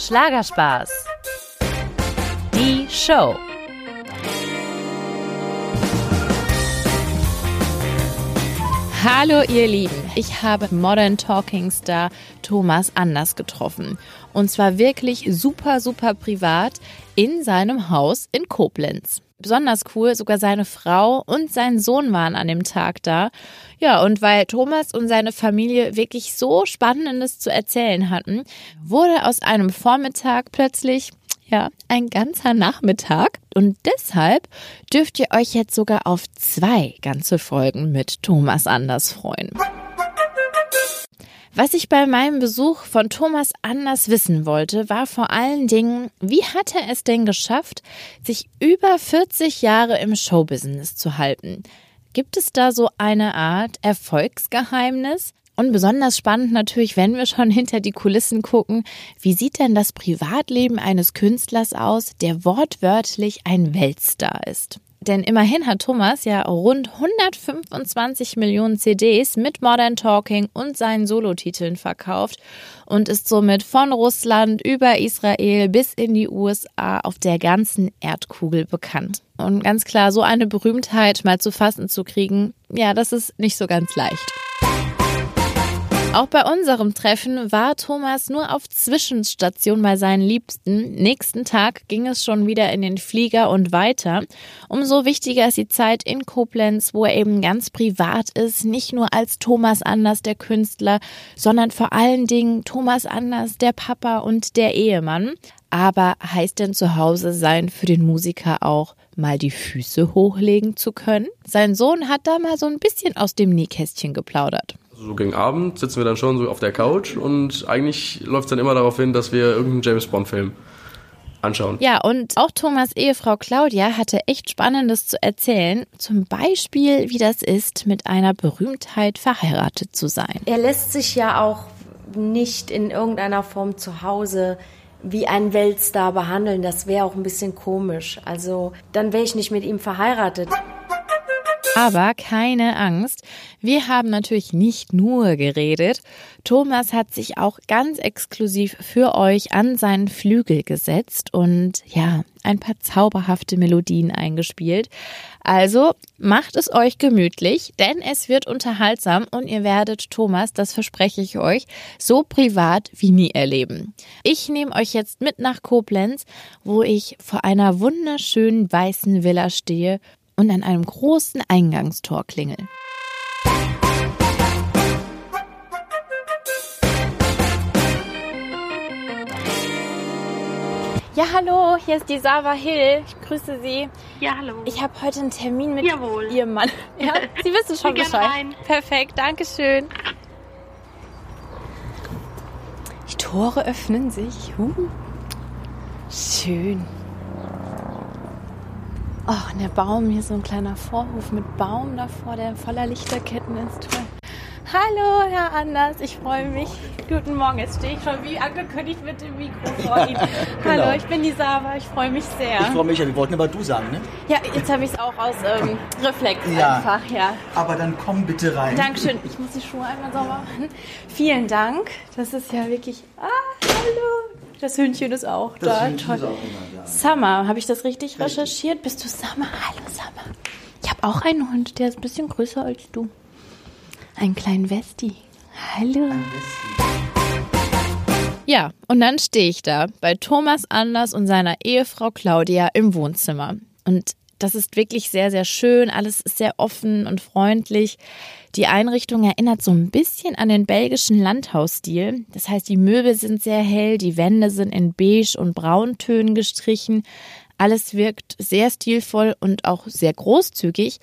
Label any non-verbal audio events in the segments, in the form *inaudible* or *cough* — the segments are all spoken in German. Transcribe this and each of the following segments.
Schlagerspaß. Die Show. Hallo ihr Lieben, ich habe Modern Talking Star Thomas Anders getroffen. Und zwar wirklich super, super privat in seinem Haus in Koblenz. Besonders cool, sogar seine Frau und sein Sohn waren an dem Tag da. Ja, und weil Thomas und seine Familie wirklich so Spannendes zu erzählen hatten, wurde aus einem Vormittag plötzlich ja, ein ganzer Nachmittag. Und deshalb dürft ihr euch jetzt sogar auf zwei ganze Folgen mit Thomas Anders freuen. Was ich bei meinem Besuch von Thomas Anders wissen wollte, war vor allen Dingen, wie hat er es denn geschafft, sich über 40 Jahre im Showbusiness zu halten? Gibt es da so eine Art Erfolgsgeheimnis? Und besonders spannend natürlich, wenn wir schon *laughs* hinter die Kulissen gucken, wie sieht denn das Privatleben eines Künstlers aus, der wortwörtlich ein Weltstar ist? Denn immerhin hat Thomas ja rund 125 Millionen CDs mit Modern Talking und seinen Solotiteln verkauft und ist somit von Russland über Israel bis in die USA auf der ganzen Erdkugel bekannt. Und ganz klar, so eine Berühmtheit mal zu fassen zu kriegen, ja, das ist nicht so ganz leicht. Auch bei unserem Treffen war Thomas nur auf Zwischenstation bei seinen Liebsten. Nächsten Tag ging es schon wieder in den Flieger und weiter. Umso wichtiger ist die Zeit in Koblenz, wo er eben ganz privat ist, nicht nur als Thomas Anders, der Künstler, sondern vor allen Dingen Thomas Anders, der Papa und der Ehemann. Aber heißt denn zu Hause sein für den Musiker auch, mal die Füße hochlegen zu können? Sein Sohn hat da mal so ein bisschen aus dem Nähkästchen geplaudert so gegen Abend sitzen wir dann schon so auf der Couch und eigentlich läuft es dann immer darauf hin, dass wir irgendeinen James Bond-Film anschauen. Ja, und auch Thomas Ehefrau Claudia hatte echt Spannendes zu erzählen. Zum Beispiel, wie das ist, mit einer Berühmtheit verheiratet zu sein. Er lässt sich ja auch nicht in irgendeiner Form zu Hause wie ein Weltstar behandeln. Das wäre auch ein bisschen komisch. Also dann wäre ich nicht mit ihm verheiratet. Aber keine Angst, wir haben natürlich nicht nur geredet. Thomas hat sich auch ganz exklusiv für euch an seinen Flügel gesetzt und ja, ein paar zauberhafte Melodien eingespielt. Also macht es euch gemütlich, denn es wird unterhaltsam und ihr werdet Thomas, das verspreche ich euch, so privat wie nie erleben. Ich nehme euch jetzt mit nach Koblenz, wo ich vor einer wunderschönen weißen Villa stehe und an einem großen Eingangstor klingeln. Ja, hallo, hier ist die Sava Hill. Ich grüße Sie. Ja, hallo. Ich habe heute einen Termin mit Jawohl. Ihrem Mann. *laughs* Ja, Sie wissen schon Bescheid. rein. Perfekt, danke schön. Die Tore öffnen sich. Huh. Schön. Oh, und der Baum, hier so ein kleiner Vorhof mit Baum davor, der voller Lichterketten ist. Toll. Hallo, Herr Anders, ich freue mich. Guten Morgen, jetzt stehe ich schon wie angekündigt mit dem Mikro *laughs* vor Ihnen. Hallo, Genau. ich bin die Sava, ich freue mich sehr. Ich freue mich ja, wir wollten aber du sagen, ne? Ja, jetzt habe ich es auch aus ähm, Reflex Ja. einfach, ja. Aber dann komm bitte rein. Dankeschön. Ich muss die Schuhe einmal sauber machen. Vielen Dank. Das ist ja wirklich. Ah, hallo. Das Hündchen ist auch Das da. Hündchen Toll. ist auch immer da. Summer, habe ich das richtig, recherchiert? Bist du Summer? Hallo Summer. Ich habe auch einen Hund, der ist ein bisschen größer als du. Einen kleinen Westi. Hallo. Ja, und dann stehe ich da bei Thomas Anders und seiner Ehefrau Claudia im Wohnzimmer. Und das ist wirklich sehr, sehr schön. Alles ist sehr offen und freundlich. Die Einrichtung erinnert so ein bisschen an den belgischen Landhausstil. Das heißt, die Möbel sind sehr hell, die Wände sind in beige und brauntönen gestrichen. Alles wirkt sehr stilvoll und auch sehr großzügig,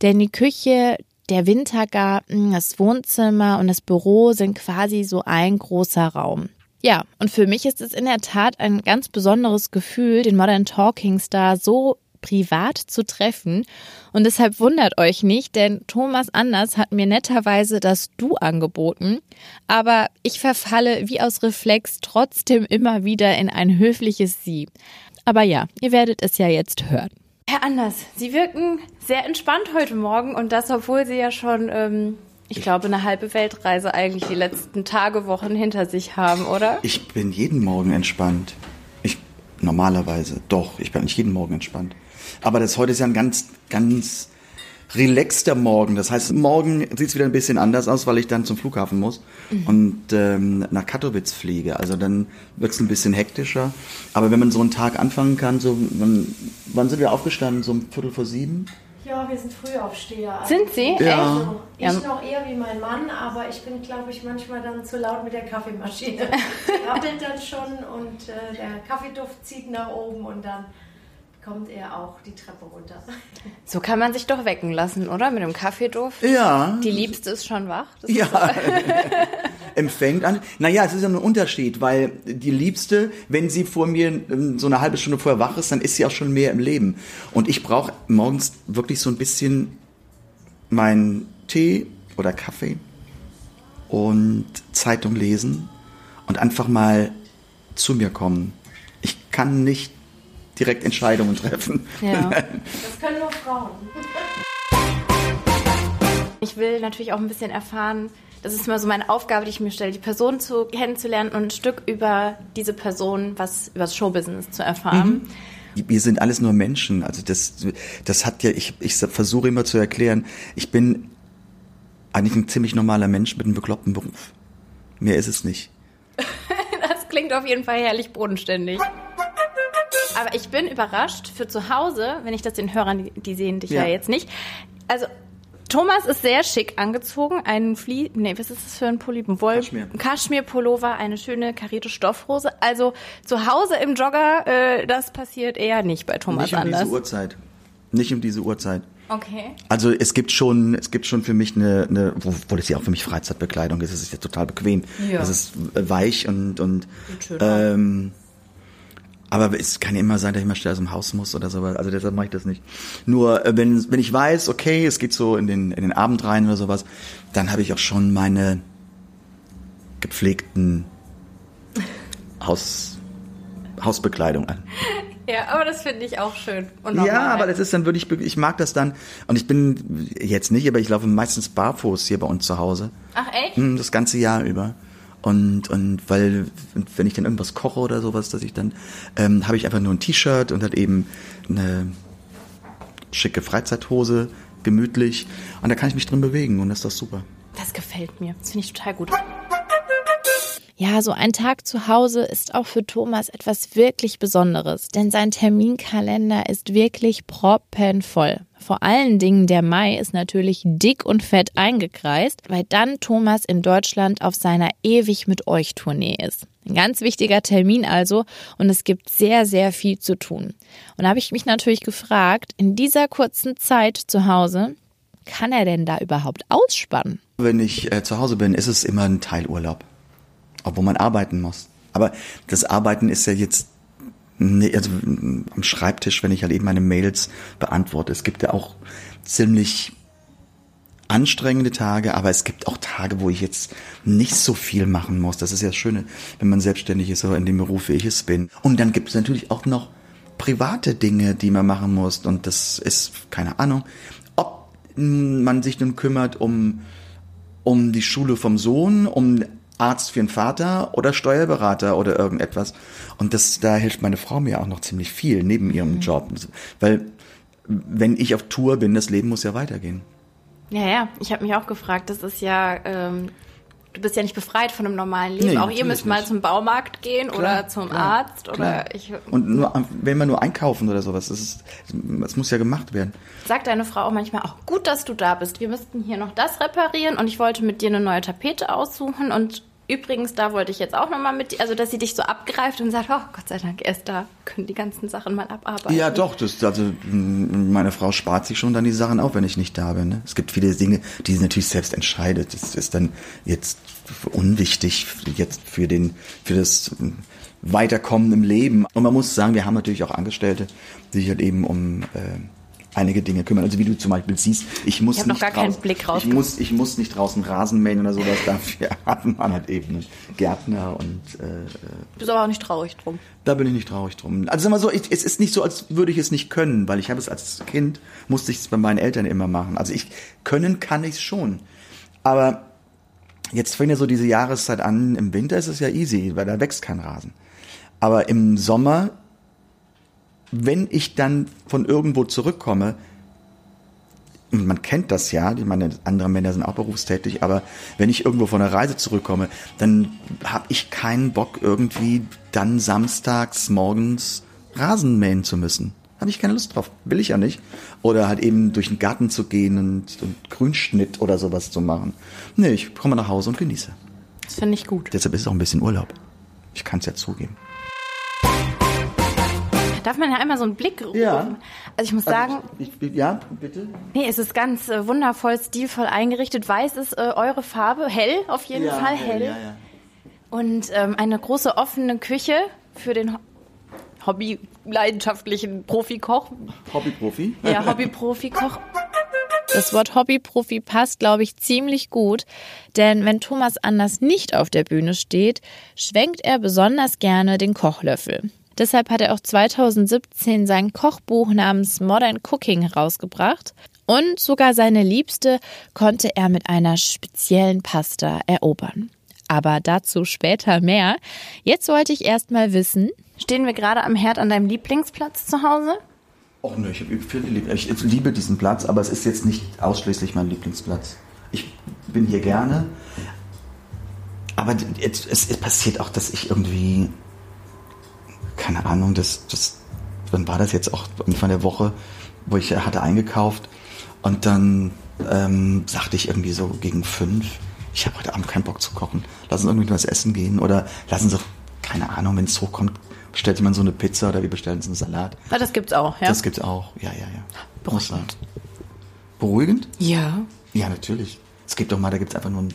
denn die Küche, der Wintergarten, das Wohnzimmer und das Büro sind quasi so ein großer Raum. Ja, und für mich ist es in der Tat ein ganz besonderes Gefühl, den Modern Talking Star so privat zu treffen. Und deshalb wundert euch nicht, denn Thomas Anders hat mir netterweise das Du angeboten. Aber ich verfalle wie aus Reflex trotzdem immer wieder in ein höfliches Sie. Aber ja, ihr werdet es ja jetzt hören. Herr Anders, Sie wirken sehr entspannt heute Morgen und das, obwohl Sie ja schon ähm, Ich glaube, eine halbe Weltreise eigentlich die letzten Tage, Wochen hinter sich haben, oder? Ich bin jeden Morgen entspannt. Ich normalerweise doch. Ich bin nicht jeden Morgen entspannt. Aber das heute ist ja ein ganz, ganz relaxter Morgen. Das heißt, morgen sieht es wieder ein bisschen anders aus, weil ich dann zum Flughafen muss mhm. und ähm, nach Katowice fliege. Also dann wird es ein bisschen hektischer. Aber wenn man so einen Tag anfangen kann, so wann, wann sind wir aufgestanden? So um Viertel vor sieben? Ja, wir sind Frühaufsteher. Sind Sie? Ja. Also, ich ja. noch eher wie mein Mann, aber ich bin, glaube ich, manchmal dann zu laut mit der Kaffeemaschine. *laughs* Rappelt dann schon und äh, der Kaffeeduft zieht nach oben und dann kommt er auch die Treppe runter. So kann man sich doch wecken lassen, oder? Mit dem Kaffeeduft. Ja. Die Liebste ist schon wach. Das ja. *laughs* Empfängt an. Naja, es ist ja ein Unterschied, weil die Liebste, wenn sie vor mir ähm, so eine halbe Stunde vorher wach ist, dann ist sie auch schon mehr im Leben. Und ich brauche morgens wirklich so ein bisschen meinen Tee oder Kaffee und Zeitung lesen und einfach mal zu mir kommen. Ich kann nicht direkt Entscheidungen treffen. Ja. *laughs* das können nur Frauen. *laughs* Ich will natürlich auch ein bisschen erfahren, das ist immer so meine Aufgabe, die ich mir stelle, die Person zu, kennenzulernen und ein Stück über diese Person, was über das Showbusiness zu erfahren. Mhm. Wir sind alles nur Menschen. Also das, das hat ja, ich, ich versuche immer zu erklären, ich bin eigentlich ein ziemlich normaler Mensch mit einem bekloppten Beruf. Mehr ist es nicht. *laughs* das klingt auf jeden Fall herrlich bodenständig. Aber ich bin überrascht für zu Hause, wenn ich das den Hörern, die sehen dich ja, ja jetzt nicht. Also Thomas ist sehr schick angezogen. Ein Flie nee, was ist das für ein Pulli? Ein Woll Kaschmir. Kaschmir-Pullover, eine schöne karierte Stoffhose. Also zu Hause im Jogger, äh, das passiert eher nicht bei Thomas nicht um anders. Nicht um diese Uhrzeit. Nicht um diese Uhrzeit. Okay. Also es gibt schon, es gibt schon für mich eine, eine wo, wo das ja auch für mich Freizeitbekleidung ist, es ist ja total bequem. Ja. Es ist weich und und ähm, aber es kann immer sein, dass ich mal schnell aus dem Haus muss oder sowas. Also deshalb mache ich das nicht. Nur äh, wenn, wenn ich weiß, okay, es geht so in den, in den Abend rein oder sowas, dann habe ich auch schon meine gepflegten *laughs* Haus, Hausbekleidung an. Ja, aber das finde ich auch schön. ja, aber das ist dann wirklich, ich mag das dann. Und ich bin jetzt nicht, aber ich laufe meistens barfuß hier bei uns zu Hause. Ach echt? Hm, das ganze Jahr über. Und, und weil, wenn ich dann irgendwas koche oder sowas, dass ich dann, ähm, habe ich einfach nur ein T-Shirt und halt eben eine schicke Freizeithose, gemütlich. Und da kann ich mich drin bewegen und das ist doch super. Das gefällt mir. Das finde ich total gut. Ja, so ein Tag zu Hause ist auch für Thomas etwas wirklich Besonderes, denn sein Terminkalender ist wirklich proppenvoll. Vor allen Dingen der Mai ist natürlich dick und fett eingekreist, weil dann Thomas in Deutschland auf seiner Ewig mit euch Tournee ist. Ein ganz wichtiger Termin also und es gibt sehr, sehr viel zu tun. Und da habe ich mich natürlich gefragt, in dieser kurzen Zeit zu Hause, kann er denn da überhaupt ausspannen? Wenn ich äh, zu Hause bin, ist es immer ein Teilurlaub obwohl man arbeiten muss. Aber das Arbeiten ist ja jetzt nee, also am Schreibtisch, wenn ich halt eben meine Mails beantworte. Es gibt ja auch ziemlich anstrengende Tage, aber es gibt auch Tage, wo ich jetzt nicht so viel machen muss. Das ist ja das Schöne, wenn man selbstständig ist oder in dem Beruf, wie ich es bin. Und dann gibt es natürlich auch noch private Dinge, die man machen muss. Und das ist, keine Ahnung, ob man sich nun kümmert um, um die Schule vom Sohn, um Arzt für den Vater oder Steuerberater oder irgendetwas. Und das, da hilft meine Frau mir auch noch ziemlich viel neben ihrem mhm. Job. Weil wenn ich auf Tour bin, das Leben muss ja weitergehen. Ja, ja, ich habe mich auch gefragt, das ist ja, ähm, du bist ja nicht befreit von einem normalen Leben. Nee, auch ihr müsst nicht. mal zum Baumarkt gehen klar, oder zum klar, Arzt oder klar. ich. Und nur, wenn wir nur einkaufen oder sowas, das, ist, das muss ja gemacht werden. Sagt deine Frau auch manchmal auch, gut, dass du da bist. Wir müssten hier noch das reparieren und ich wollte mit dir eine neue Tapete aussuchen und Übrigens, da wollte ich jetzt auch nochmal mit, also dass sie dich so abgreift und sagt, oh Gott sei Dank, erst da können die ganzen Sachen mal abarbeiten. Ja, doch, das, also meine Frau spart sich schon dann die Sachen auf, wenn ich nicht da bin. Ne? Es gibt viele Dinge, die sie natürlich selbst entscheidet. Das ist dann jetzt unwichtig jetzt für den, für das Weiterkommen im Leben. Und man muss sagen, wir haben natürlich auch Angestellte, die sich halt eben um äh, einige Dinge kümmern. Also wie du zum Beispiel siehst, ich muss ich nicht noch gar draußen, keinen Blick raus. Ich muss, ich muss nicht draußen Rasen mähen oder sowas. *laughs* Dafür hat man halt eben einen Gärtner und. Äh, du bist aber auch nicht traurig drum. Da bin ich nicht traurig drum. Also sag mal so, ich, es ist nicht so, als würde ich es nicht können, weil ich habe es als Kind musste ich es bei meinen Eltern immer machen. Also ich können kann ich es schon. Aber jetzt fängt ja so diese Jahreszeit an. Im Winter ist es ja easy, weil da wächst kein Rasen. Aber im Sommer, wenn ich dann von irgendwo zurückkomme, und man kennt das ja, die meine andere Männer sind auch berufstätig, aber wenn ich irgendwo von einer Reise zurückkomme, dann habe ich keinen Bock irgendwie dann samstags morgens Rasen mähen zu müssen. Habe ich keine Lust drauf, will ich ja nicht. Oder halt eben durch den Garten zu gehen und, und Grünschnitt oder sowas zu machen. Nee, ich komme nach Hause und genieße. Das finde ich gut. Deshalb ist es auch ein bisschen Urlaub. Ich kann es ja zugeben. Darf man ja einmal so einen Blick rufen? Ja. Also ich muss sagen, Ich, ich, ja, bitte? nee, es ist ganz äh, wundervoll, stilvoll eingerichtet. Weiß ist äh, eure Farbe, hell auf jeden Fall, hell. Ja, ja. Und ähm, eine große offene Küche für den Ho Hobby-leidenschaftlichen Profikoch. Hobbyprofi? Ja, *laughs* Hobby-Profi-Koch. Das Wort Hobbyprofi passt, glaube ich, ziemlich gut, denn wenn Thomas Anders nicht auf der Bühne steht, schwenkt er besonders gerne den Kochlöffel. Deshalb hat er auch 2017 sein Kochbuch namens Modern Cooking herausgebracht und sogar seine Liebste konnte er mit einer speziellen Pasta erobern. Aber dazu später mehr. Jetzt wollte ich erst mal wissen, stehen wir gerade am Herd an deinem Lieblingsplatz zu Hause? Och nö, ich habe viele lieb. Ich liebe diesen Platz, aber es ist jetzt nicht ausschließlich mein Lieblingsplatz. Ich bin hier gerne. Aber es, es passiert auch, dass ich irgendwie, keine Ahnung, das, das, wann war das jetzt auch Anfang der Woche, wo ich hatte eingekauft und dann ähm, sagte ich irgendwie so gegen fünf, ich habe heute Abend keinen Bock zu kochen. Lassen Sie irgendwie was essen gehen oder lassen Sie, keine Ahnung, wenn es hochkommt, bestellt man so eine Pizza oder wir bestellen uns einen Salat. Ja, das gibt's auch, ja. Das gibt's auch, ja, ja, ja. Beruhigend. Beruhigend? ja. Ja, natürlich. Es gibt doch mal, da gibt's einfach nur ein,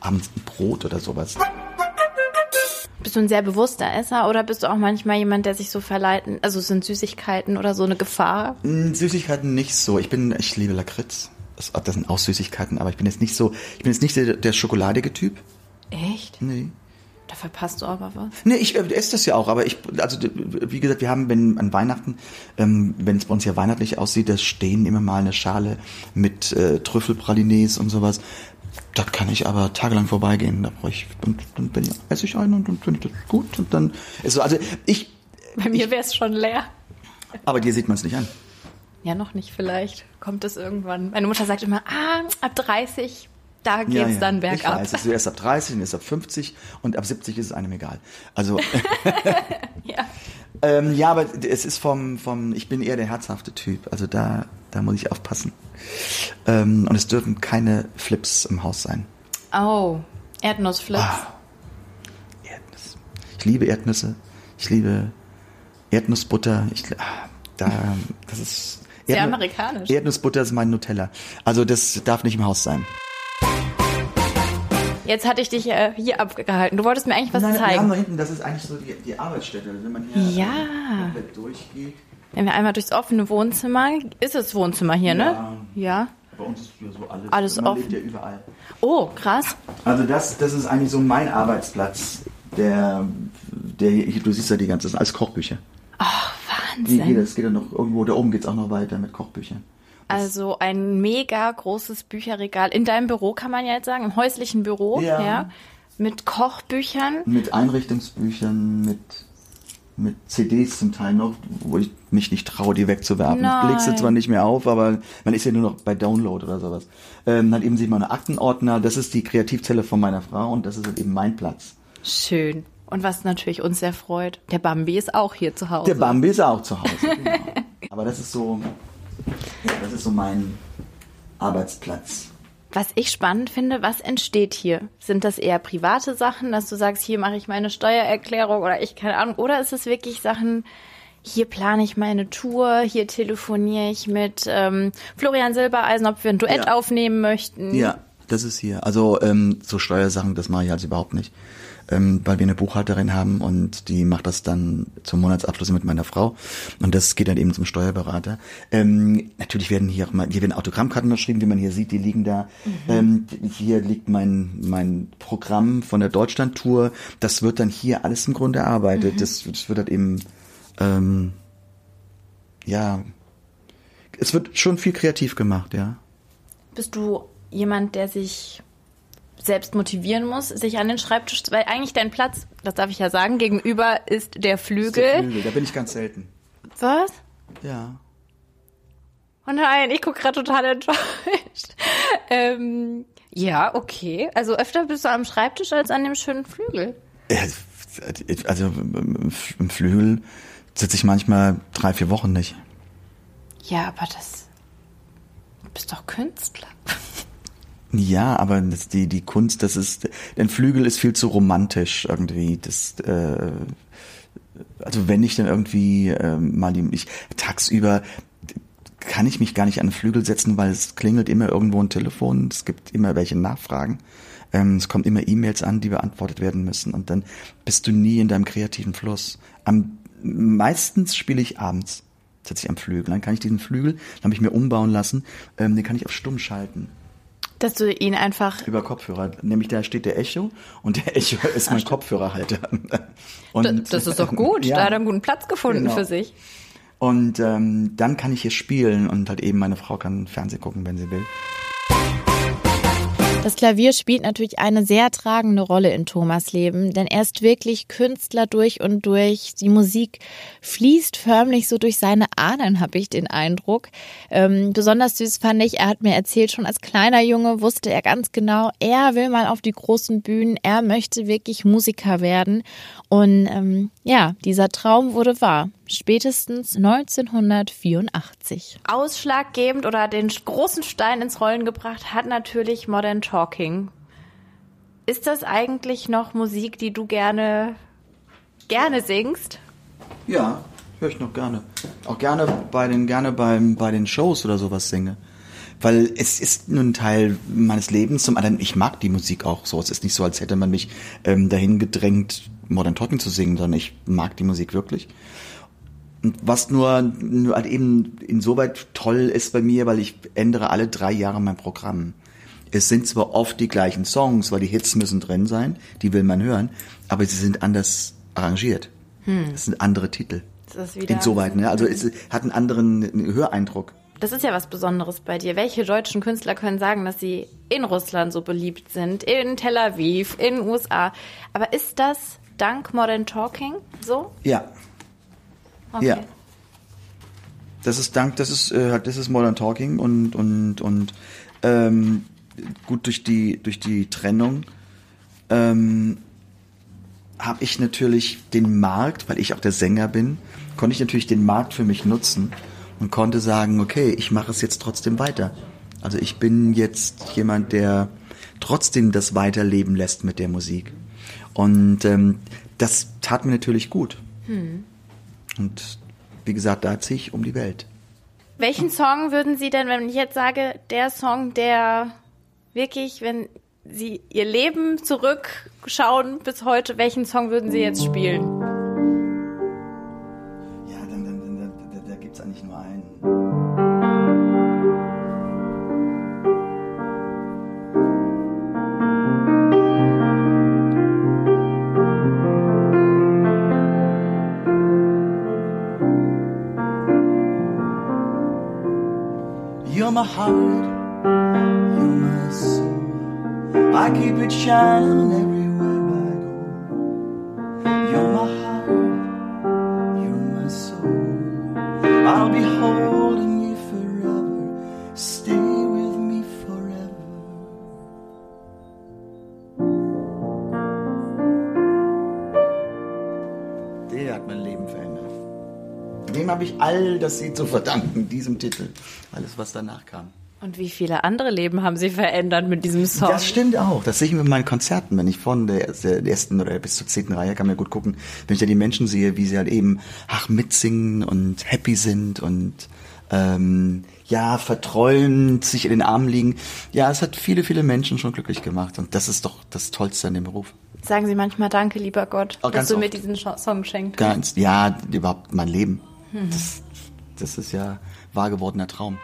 abends ein Brot oder sowas. Bist du ein sehr bewusster Esser oder bist du auch manchmal jemand, der sich so verleiten, also sind Süßigkeiten oder so eine Gefahr? Mm, Süßigkeiten nicht so. Ich bin, ich liebe Lakritz. Das, das sind auch Süßigkeiten, aber ich bin jetzt nicht so, ich bin jetzt nicht der, der schokoladige Typ. Echt? Nee. Da verpasst du aber was. Nee, ich äh, esse das ja auch, aber ich, also wie gesagt, wir haben, wenn an Weihnachten, ähm, wenn es bei uns ja weihnachtlich aussieht, da stehen immer mal eine Schale mit äh, Trüffelpralines und sowas. Da kann ich aber tagelang vorbeigehen. Da brauche ich, und dann bin ich, esse ich einen und dann finde ich das gut und dann ist so, also ich, Bei mir wäre es schon leer. aber dir sieht man es nicht an. Ja, noch nicht vielleicht. Kommt es irgendwann. Meine Mutter sagt immer, ah, ab 30, da geht's Ja, ja. dann Ich bergab. weiß, es ist erst ab 30, dann ist ab 50 und ab 70 ist es einem egal. Also, *laughs* *laughs* Ja. ähm, ja, aber es ist vom, vom, ich bin eher der herzhafte Typ. Also da, da muss ich aufpassen. Ähm, und es dürfen keine Flips im Haus sein. Oh, Erdnussflips. Ah. Erdnuss. Ich liebe Erdnüsse. Ich liebe Erdnussbutter. Ich, ah, da, das ist Sehr Erdnu- amerikanisch. Erdnussbutter ist mein Nutella. Also das darf nicht im Haus sein. Jetzt hatte ich dich äh, hier abgehalten. Du wolltest mir eigentlich was Nein, wir haben zeigen. da hinten, das ist eigentlich so die, die Arbeitsstätte. Wenn man hier Ja. äh, komplett durchgeht. Wenn wir einmal durchs offene Wohnzimmer, ist es Wohnzimmer hier, ne? Ja. Ja. Bei uns ist hier so alles. Alles offen. lebt ja überall. Oh, krass. Also das, das ist eigentlich so mein Arbeitsplatz. Der, der hier, du siehst ja die ganze, das sind alles Kochbücher. Wie geht Wahnsinn. das? geht ja noch irgendwo, da oben geht's auch noch weiter mit Kochbüchern. Also ein mega großes Bücherregal in deinem Büro, kann man ja jetzt sagen, im häuslichen Büro, Ja. ja. Mit Kochbüchern. Mit Einrichtungsbüchern, mit, mit CDs zum Teil noch, wo ich mich nicht traue, die wegzuwerfen. Nein. Ich leg sie zwar nicht mehr auf, aber man ist ja nur noch bei Download oder sowas. Ähm, dann eben sieht man einen Aktenordner, das ist die Kreativzelle von meiner Frau und das ist halt eben mein Platz. Schön. Und was natürlich uns sehr freut, der Bambi ist auch hier zu Hause. Der Bambi ist auch zu Hause. *laughs* Genau. Aber das ist so, ja, das ist so mein Arbeitsplatz. Was ich spannend finde, was entsteht hier? Sind das eher private Sachen, dass du sagst, hier mache ich meine Steuererklärung oder ich keine Ahnung, oder ist es wirklich Sachen, hier plane ich meine Tour, hier telefoniere ich mit ähm, Florian Silbereisen, ob wir ein Duett Ja. aufnehmen möchten? Ja, das ist hier. Also ähm, so Steuersachen, das mache ich also überhaupt nicht. Ähm, weil wir eine Buchhalterin haben und die macht das dann zum Monatsabschluss mit meiner Frau und das geht dann eben zum Steuerberater. Ähm, natürlich werden hier auch mal, hier werden Autogrammkarten unterschrieben, wie man hier sieht, die liegen da. Ähm, hier liegt mein mein Programm von der Deutschland-Tour. Das wird dann hier alles im Grunde erarbeitet. Das, das wird halt eben ähm, ja, es wird schon viel kreativ gemacht, ja. Bist du jemand, der sich selbst motivieren muss, sich an den Schreibtisch, weil eigentlich dein Platz, das darf ich ja sagen, gegenüber ist der Flügel. Der Flügel, da bin ich ganz selten. Was? Ja. Oh nein, ich gucke gerade total enttäuscht. *laughs* ähm, ja, okay. Also öfter bist du am Schreibtisch als an dem schönen Flügel. Also im Flügel sitze ich manchmal drei, vier Wochen nicht. Ja, aber das. Du bist doch Künstler. Ja, aber die, die Kunst, das ist, ein Flügel ist viel zu romantisch irgendwie. Das, äh, also wenn ich dann irgendwie äh, mal die, ich tagsüber kann ich mich gar nicht an den Flügel setzen, weil es klingelt immer irgendwo ein Telefon, es gibt immer welche Nachfragen, ähm, es kommt immer E-Mails an, die beantwortet werden müssen und dann bist du nie in deinem kreativen Fluss. Am meistens spiele ich abends, sitze ich am Flügel, dann kann ich diesen Flügel, den habe ich mir umbauen lassen, ähm, den kann ich auf stumm schalten. Dass du ihn einfach. Über Kopfhörer. Nämlich da steht der Echo und der Echo *laughs* ist mein Kopfhörerhalter. Und, das ist doch gut. *laughs* Ja. Da hat er einen guten Platz gefunden Genau. für sich. Und ähm, dann kann ich hier spielen und halt eben meine Frau kann Fernsehen gucken, wenn sie will. Das Klavier spielt natürlich eine sehr tragende Rolle in Thomas Leben, denn er ist wirklich Künstler durch und durch. Die Musik fließt förmlich so durch seine Ahnen, habe ich den Eindruck. Ähm, besonders süß fand ich, er hat mir erzählt, schon als kleiner Junge wusste er ganz genau, er will mal auf die großen Bühnen, er möchte wirklich Musiker werden. Und ähm, ja, dieser Traum wurde wahr. Spätestens 1984. Ausschlaggebend oder den großen Stein ins Rollen gebracht hat natürlich Modern Talking. Ist das eigentlich noch Musik, die du gerne gerne singst? Ja, höre ich noch gerne. Auch gerne bei den, gerne beim, bei den Shows oder sowas singe. Weil es ist nun ein Teil meines Lebens. Zum anderen, ich mag die Musik auch so. Es ist nicht so, als hätte man mich ähm, dahin gedrängt, Modern Talking zu singen, sondern ich mag die Musik wirklich. Was nur, nur halt eben insoweit toll ist bei mir, weil ich ändere alle drei Jahre mein Programm. Es sind zwar oft die gleichen Songs, weil die Hits müssen drin sein, die will man hören, aber sie sind anders arrangiert. Es sind andere Titel. Das ist wieder- Insoweit, ne? Also es hat einen anderen Höreindruck. Das ist ja was Besonderes bei dir. Welche deutschen Künstler können sagen, dass sie in Russland so beliebt sind, in Tel Aviv, in den USA? Aber ist das dank Modern Talking so? Ja, Okay. Ja. das ist dank, das ist, äh, das ist Modern Talking und und und ähm, gut durch die durch die Trennung ähm, habe ich natürlich den Markt, weil ich auch der Sänger bin, konnte ich natürlich den Markt für mich nutzen und konnte sagen, okay, ich mache es jetzt trotzdem weiter. Also ich bin jetzt jemand, der trotzdem das weiterleben lässt mit der Musik. Und ähm, das tat mir natürlich gut. Und wie gesagt, da ziehe ich um die Welt. Welchen Song würden Sie denn, wenn ich jetzt sage, der Song, der wirklich, wenn Sie Ihr Leben zurückschauen bis heute, welchen Song würden Sie jetzt spielen? My heart, you're my soul. I keep it shining everywhere I go. You're my heart, you're my soul. I'll be holding you forever. Stay with me forever. Hat mein Leben verändert. Dem habe ich all das sie zu verdanken, diesem Titel. Alles, was danach kam. Und wie viele andere Leben haben Sie verändert mit diesem Song? Das stimmt auch. Das sehe ich mit meinen Konzerten. Wenn ich von der, der ersten oder bis zur zehnten Reihe kann man gut gucken, wenn ich da die Menschen sehe, wie sie halt eben ach mitsingen und happy sind und ähm, ja verträumt sich in den Armen liegen. Ja, es hat viele, viele Menschen schon glücklich gemacht und das ist doch das Tollste an dem Beruf. Sagen Sie manchmal Danke, lieber Gott, Oh, dass du mir diesen Song schenkt. Ganz, ja, überhaupt mein Leben. Das, das ist ja wahr gewordener Traum.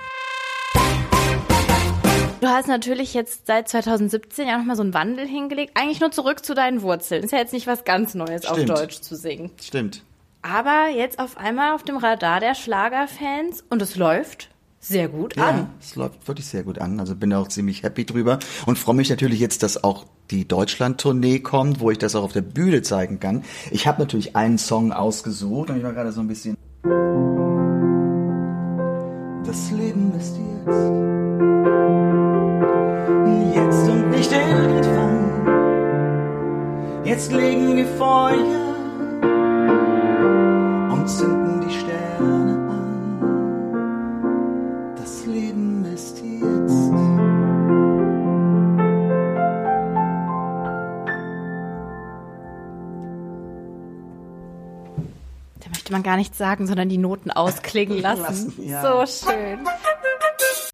Du hast natürlich jetzt seit 2017 ja nochmal so einen Wandel hingelegt. Eigentlich nur zurück zu deinen Wurzeln. Ist ja jetzt nicht was ganz Neues, Stimmt. auf Deutsch zu singen. Stimmt. Aber jetzt auf einmal auf dem Radar der Schlagerfans und es läuft. sehr gut Ja, an. es läuft wirklich sehr gut an. Also bin auch ziemlich happy drüber und freue mich natürlich jetzt, dass auch die Deutschland-Tournee kommt, wo ich das auch auf der Bühne zeigen kann. Ich habe natürlich einen Song ausgesucht und ich war gerade so ein bisschen. Das Leben ist jetzt. Jetzt und nicht irgendwann. Jetzt legen wir Feuer und zünden möchte man gar nichts sagen, sondern die Noten ausklingen *laughs* lassen. Lassen, ja. So schön.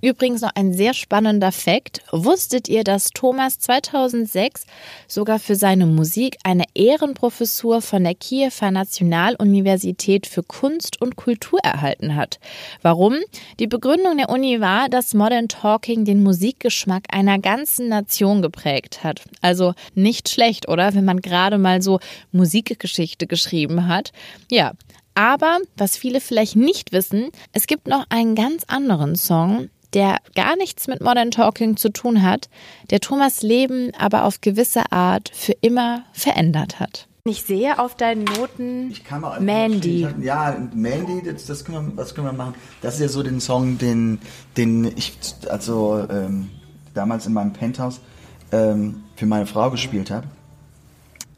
Übrigens noch ein sehr spannender Fakt. Wusstet ihr, dass Thomas 2006 sogar für seine Musik eine Ehrenprofessur von der Kiewer Nationaluniversität für Kunst und Kultur erhalten hat? Warum? Die Begründung der Uni war, dass Modern Talking den Musikgeschmack einer ganzen Nation geprägt hat. Also nicht schlecht, oder? Wenn man gerade mal so Musikgeschichte geschrieben hat. Ja. Aber was viele vielleicht nicht wissen, es gibt noch einen ganz anderen Song, der gar nichts mit Modern Talking zu tun hat, der Thomas Leben aber auf gewisse Art für immer verändert hat. Ich sehe auf deinen Noten Ich kann mal Mandy. Ja, Mandy, das, das können wir, was können wir machen? Das ist ja so den Song, den, den ich also ähm, damals in meinem Penthouse ähm, für meine Frau gespielt habe.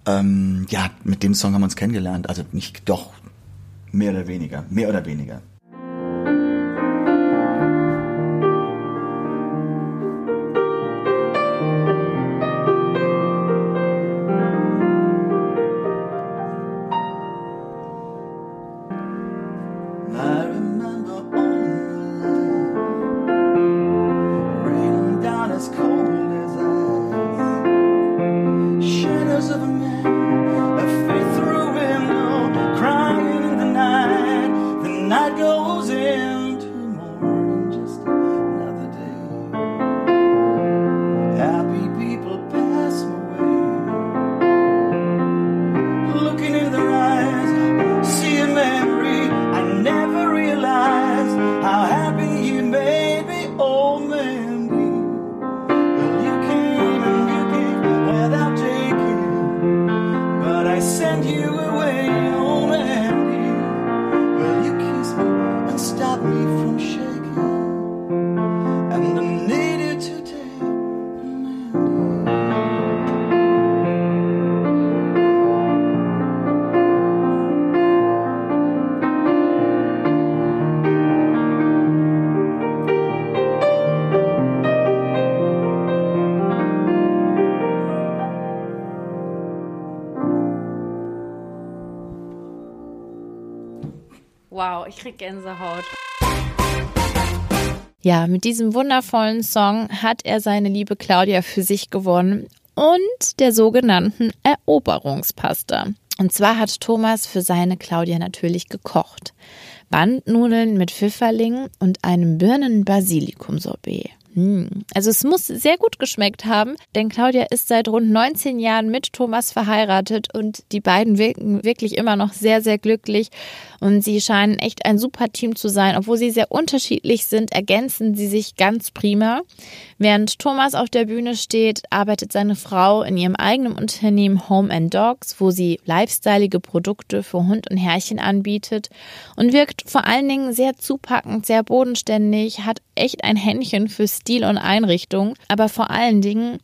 Ähm, ja, mit dem Song haben wir uns kennengelernt. Also nicht doch mehr oder weniger, mehr oder weniger. Ja, mit diesem wundervollen Song hat er seine liebe Claudia für sich gewonnen und der sogenannten Eroberungspasta. Und zwar hat Thomas für seine Claudia natürlich gekocht. Bandnudeln mit Pfifferlingen und einem Birnen-Basilikum-Sorbet. Hm. Also es muss sehr gut geschmeckt haben, denn Claudia ist seit rund 19 Jahren mit Thomas verheiratet und die beiden wirken wirklich immer noch sehr, sehr glücklich und sie scheinen echt ein super Team zu sein. Obwohl sie sehr unterschiedlich sind, ergänzen sie sich ganz prima. Während Thomas auf der Bühne steht, arbeitet seine Frau in ihrem eigenen Unternehmen Home and Dogs, wo sie lifestyleige Produkte für Hund und Herrchen anbietet und wirkt vor allen Dingen sehr zupackend, sehr bodenständig, hat echt ein Händchen für Stil und Einrichtung, aber vor allen Dingen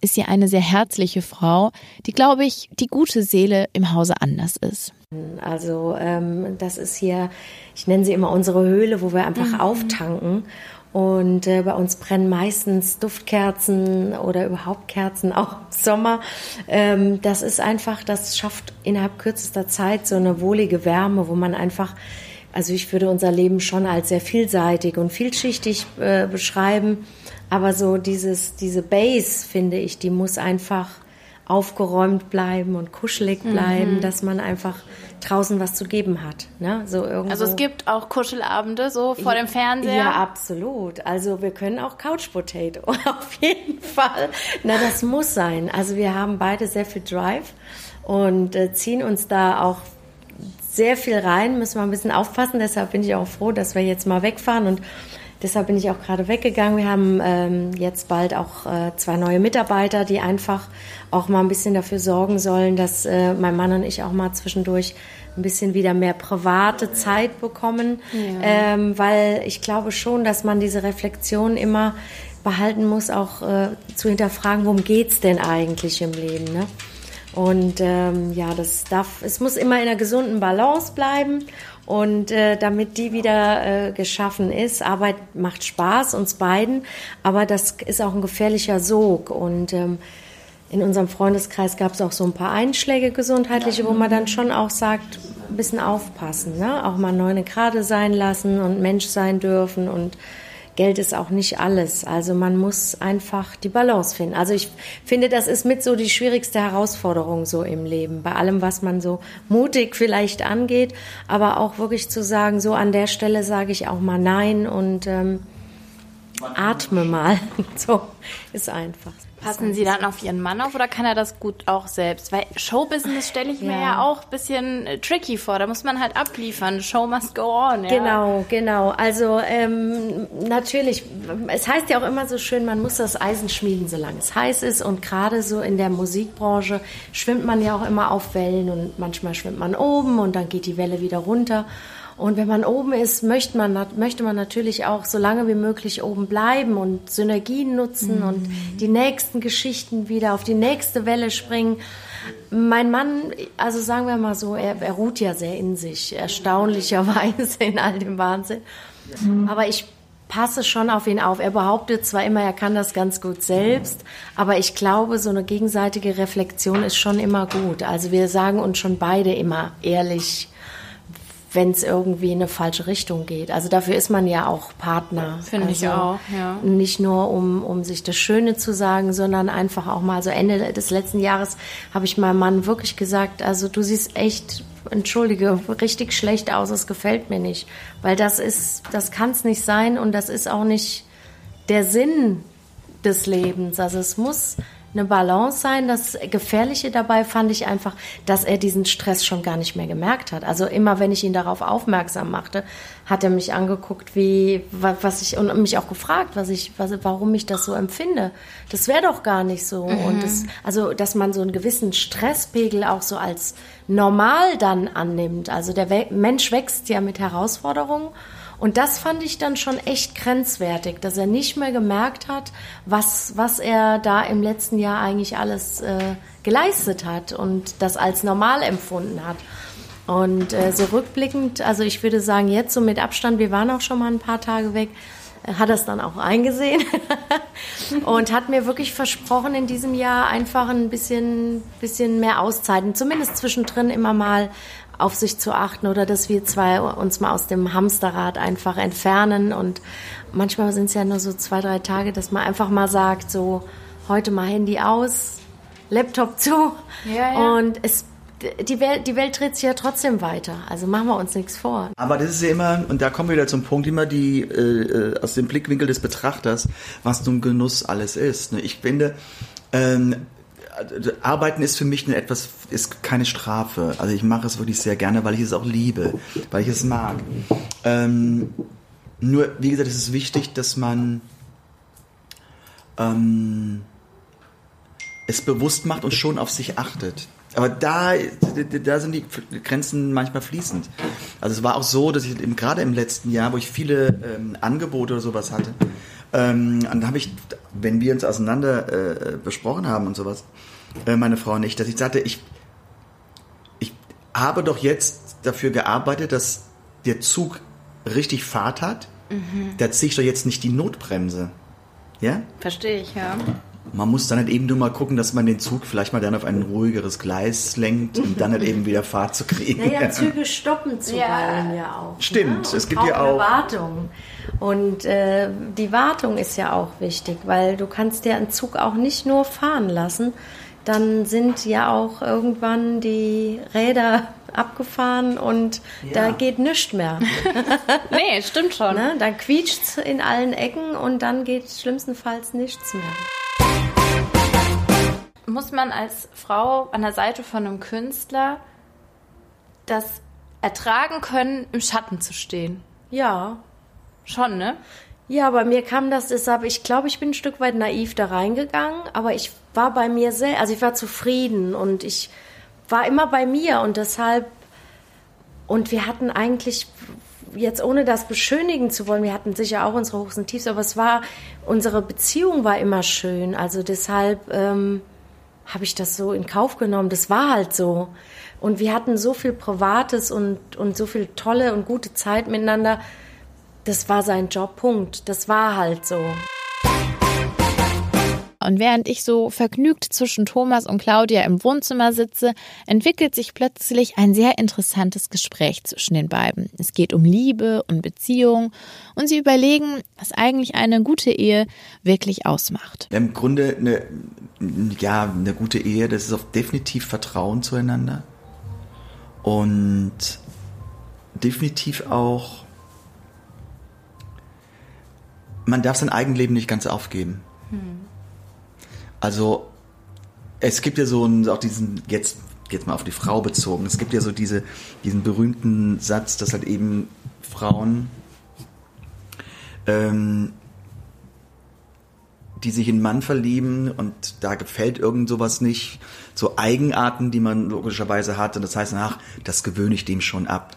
ist sie eine sehr herzliche Frau, die, glaube ich, die gute Seele im Hause anders ist. Also ähm, das ist hier, ich nenne sie immer unsere Höhle, wo wir einfach auftanken. Und äh, bei uns brennen meistens Duftkerzen oder überhaupt Kerzen, *laughs* auch im Sommer. Ähm, das ist einfach, das schafft innerhalb kürzester Zeit so eine wohlige Wärme, wo man einfach, also ich würde unser Leben schon als sehr vielseitig und vielschichtig äh, beschreiben. Aber so dieses, diese Base, finde ich, die muss einfach aufgeräumt bleiben und kuschelig bleiben, dass man einfach draußen was zu geben hat. Ne? So irgendwo. Also es gibt auch Kuschelabende so vor dem Fernseher. Ja, absolut. Also wir können auch Couch Potato, *laughs* auf jeden Fall. Na, das muss sein. Also wir haben beide sehr viel Drive und äh, ziehen uns da auch sehr viel rein, müssen wir ein bisschen aufpassen. Deshalb bin ich auch froh, dass wir jetzt mal wegfahren und deshalb bin ich auch gerade weggegangen. Wir haben ähm, jetzt bald auch äh, zwei neue Mitarbeiter, die einfach auch mal ein bisschen dafür sorgen sollen, dass äh, mein Mann und ich auch mal zwischendurch ein bisschen wieder mehr private Zeit bekommen, ja. ähm, weil ich glaube schon, dass man diese Reflexion immer behalten muss, auch äh, zu hinterfragen, worum geht's denn eigentlich im Leben. Ne? Und ähm, ja, das darf, es muss immer in einer gesunden Balance bleiben. Und äh, damit die wieder äh, geschaffen ist, Arbeit macht Spaß uns beiden, aber das ist auch ein gefährlicher Sog. Und ähm, in unserem Freundeskreis gab es auch so ein paar Einschläge gesundheitliche, wo man dann schon auch sagt, ein bisschen aufpassen, ne? auch mal neune gerade sein lassen und Mensch sein dürfen und Geld ist auch nicht alles. Also man muss einfach die Balance finden. Also ich finde, das ist mit so die schwierigste Herausforderung so im Leben. Bei allem, was man so mutig vielleicht angeht, aber auch wirklich zu sagen, so an der Stelle sage ich auch mal Nein und ähm, atme mal. *laughs* so ist einfach. Passen Sie dann auf Ihren Mann auf oder kann er das gut auch selbst? Weil Showbusiness stelle ich ja. mir ja auch ein bisschen äh, tricky vor. Da muss man halt abliefern. Show must go on. Ja. Genau, genau. Also ähm, natürlich, es heißt ja auch immer so schön, man muss das Eisen schmieden, solange es heiß ist. Und gerade so in der Musikbranche schwimmt man ja auch immer auf Wellen und manchmal schwimmt man oben und dann geht die Welle wieder runter. Und wenn man oben ist, möchte man, möchte man natürlich auch so lange wie möglich oben bleiben und Synergien nutzen mhm. und die nächsten Geschichten wieder auf die nächste Welle springen. Mein Mann, also sagen wir mal so, er, er ruht ja sehr in sich, erstaunlicherweise in all dem Wahnsinn. Mhm. Aber ich passe schon auf ihn auf. Er behauptet zwar immer, er kann das ganz gut selbst, aber ich glaube, so eine gegenseitige Reflexion ist schon immer gut. Also wir sagen uns schon beide immer ehrlich, wenn es irgendwie in eine falsche Richtung geht. Also dafür ist man ja auch Partner. Finde also ich auch, ja. Nicht nur, um, um sich das Schöne zu sagen, sondern einfach auch mal, so Ende des letzten Jahres habe ich meinem Mann wirklich gesagt, also du siehst echt, entschuldige, richtig schlecht aus, es gefällt mir nicht. Weil das ist, das kann es nicht sein und das ist auch nicht der Sinn des Lebens. Also es muss eine Balance sein. Das Gefährliche dabei fand ich einfach, dass er diesen Stress schon gar nicht mehr gemerkt hat. Also immer, wenn ich ihn darauf aufmerksam machte, hat er mich angeguckt, wie was ich und mich auch gefragt, was ich, was, warum ich das so empfinde. Das wäre doch gar nicht so. Mhm. Und das, also, dass man so einen gewissen Stresspegel auch so als normal dann annimmt. Also der Mensch wächst ja mit Herausforderungen. Und das fand ich dann schon echt grenzwertig, dass er nicht mehr gemerkt hat, was, was er da im letzten Jahr eigentlich alles äh, geleistet hat und das als normal empfunden hat. Und äh, so rückblickend, also ich würde sagen, jetzt so mit Abstand, wir waren auch schon mal ein paar Tage weg, äh, hat es dann auch eingesehen *laughs* und hat mir wirklich versprochen, in diesem Jahr einfach ein bisschen, bisschen mehr Auszeiten, zumindest zwischendrin immer mal auf sich zu achten oder dass wir zwei uns mal aus dem Hamsterrad einfach entfernen. Und manchmal sind es ja nur so zwei, drei Tage, dass man einfach mal sagt, so heute mal Handy aus, Laptop zu. Ja, ja. Und es die Welt, die Welt dreht sich ja trotzdem weiter. Also machen wir uns nichts vor. Aber das ist ja immer, und da kommen wir wieder zum Punkt, immer die äh, äh aus dem Blickwinkel des Betrachters, was nun Genuss alles ist. Ne? Ich finde, ähm, Arbeiten ist für mich etwas, ist keine Strafe. Also ich mache es wirklich sehr gerne, weil ich es auch liebe, weil ich es mag. Ähm, nur, wie gesagt, es ist wichtig, dass man ähm, es bewusst macht und schon auf sich achtet. Aber da, da sind die Grenzen manchmal fließend. Also es war auch so, dass ich eben gerade im letzten Jahr, wo ich viele ähm, Angebote oder sowas hatte, ähm, dann habe ich, wenn wir uns auseinander äh, besprochen haben und sowas, äh, meine Frau nicht, dass ich sagte, ich, ich habe doch jetzt dafür gearbeitet, dass der Zug richtig Fahrt hat. Mhm. Da ziehe ich doch jetzt nicht die Notbremse. Ja? Verstehe ich, ja. Man muss dann halt eben nur mal gucken, dass man den Zug vielleicht mal dann auf ein ruhigeres Gleis lenkt und dann halt eben wieder Fahrt zu kriegen. Naja, Züge stoppen zuweilen ja, ja auch. Ne? Stimmt, ne? es gibt ja auch. Wartung. Und äh, die Wartung ist ja auch wichtig, weil du kannst ja einen Zug auch nicht nur fahren lassen, dann sind ja auch irgendwann die Räder abgefahren und ja. da geht nichts mehr. *laughs* nee, stimmt schon. Ne? Dann quietscht es in allen Ecken und dann geht schlimmstenfalls nichts mehr. Muss man als Frau an der Seite von einem Künstler das ertragen können, im Schatten zu stehen? Ja. Schon, ne? Ja, bei mir kam das deshalb, ich glaube, ich bin ein Stück weit naiv da reingegangen, aber ich war bei mir sehr, also ich war zufrieden und ich war immer bei mir und deshalb, und wir hatten eigentlich, jetzt ohne das beschönigen zu wollen, wir hatten sicher auch unsere Hochs und Tiefs, aber es war, unsere Beziehung war immer schön, also deshalb ähm, habe ich das so in Kauf genommen, das war halt so. Und wir hatten so viel Privates und, und so viel tolle und gute Zeit miteinander, das war sein Job, Punkt. Das war halt so. Und während ich so vergnügt zwischen Thomas und Claudia im Wohnzimmer sitze, entwickelt sich plötzlich ein sehr interessantes Gespräch zwischen den beiden. Es geht um Liebe und Beziehung und sie überlegen, was eigentlich eine gute Ehe wirklich ausmacht. Im Grunde eine, ja, eine gute Ehe, das ist auch definitiv Vertrauen zueinander und definitiv auch man darf sein Eigenleben nicht ganz aufgeben. Hm. Also es gibt ja so einen, auch diesen, jetzt, jetzt mal auf die Frau bezogen, es gibt ja so diese, diesen berühmten Satz, dass halt eben Frauen, ähm, die sich in einen Mann verlieben und da gefällt irgend sowas nicht, so Eigenarten, die man logischerweise hat und das heißt, ach, das gewöhne ich dem schon ab.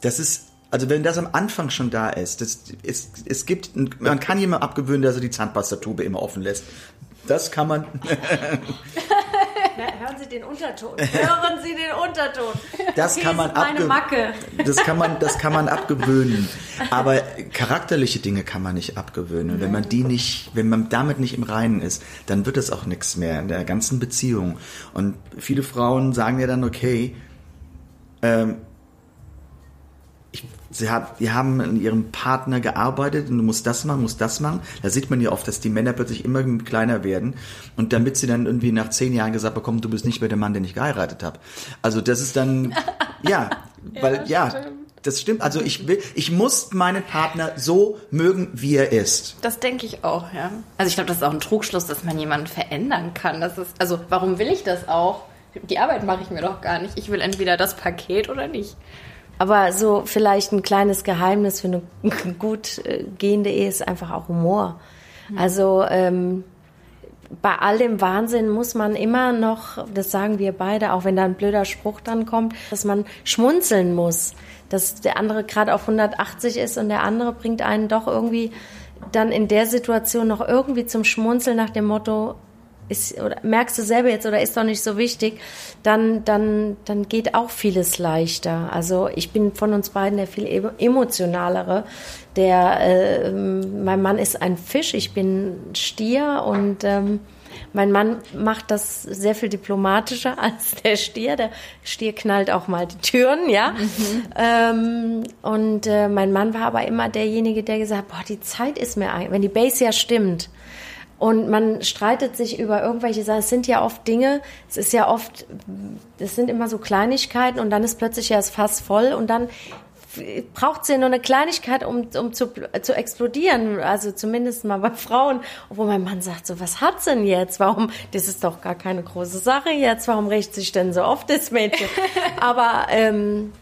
Das ist also wenn das am Anfang schon da ist, das, es, es gibt, man kann jemand abgewöhnen, dass er die Zahnpastatube immer offen lässt. Das kann man. *laughs* Hören Sie den Unterton. Hören Sie den Unterton. Das kann man abgewöhnen. Das kann man, das kann man *laughs* abgewöhnen. Aber charakterliche Dinge kann man nicht abgewöhnen. Wenn man die nicht, wenn man damit nicht im Reinen ist, dann wird es auch nichts mehr in der ganzen Beziehung. Und viele Frauen sagen ja dann, okay, ähm, sie hat, die haben an ihrem Partner gearbeitet und du musst das machen, musst das machen. Da sieht man ja oft, dass die Männer plötzlich immer kleiner werden und damit sie dann irgendwie nach zehn Jahren gesagt bekommen, du bist nicht mehr der Mann, den ich geheiratet habe. Also das ist dann, *laughs* ja, weil, ja, ja das stimmt. Also ich will, ich muss meinen Partner so mögen, wie er ist. Das denke ich auch, ja. Also ich glaube, das ist auch ein Trugschluss, dass man jemanden verändern kann. Das ist, also warum will ich das auch? Die Arbeit mache ich mir doch gar nicht. Ich will entweder das Paket oder nicht. Aber so vielleicht ein kleines Geheimnis für eine *laughs* gut äh, gehende Ehe ist einfach auch Humor. Mhm. Also ähm, bei all dem Wahnsinn muss man immer noch, das sagen wir beide, auch wenn da ein blöder Spruch dann kommt, dass man schmunzeln muss. Dass der andere gerade auf 180 ist und der andere bringt einen doch irgendwie dann in der Situation noch irgendwie zum Schmunzeln nach dem Motto, ist, oder merkst du selber jetzt oder ist doch nicht so wichtig, dann, dann, dann geht auch vieles leichter. Also ich bin von uns beiden der viel emotionalere. Der, äh, mein Mann ist ein Fisch, ich bin Stier und ähm, mein Mann macht das sehr viel diplomatischer *laughs* als der Stier. Der Stier knallt auch mal die Türen, ja. Mhm. Ähm, und äh, mein Mann war aber immer derjenige, der gesagt hat, boah, die Zeit ist mir ein, wenn die Base ja stimmt und man streitet sich über irgendwelche Sachen. Es sind ja oft Dinge, es ist ja oft, es sind immer so Kleinigkeiten und dann ist plötzlich ja das Fass voll und dann braucht es ja nur eine Kleinigkeit, um, um zu, zu explodieren. Also zumindest mal bei Frauen, wo mein Mann sagt so, was hat's denn jetzt? Warum, das ist doch gar keine große Sache jetzt. Warum rächt sich denn so oft das Mädchen? *laughs* Aber ähm,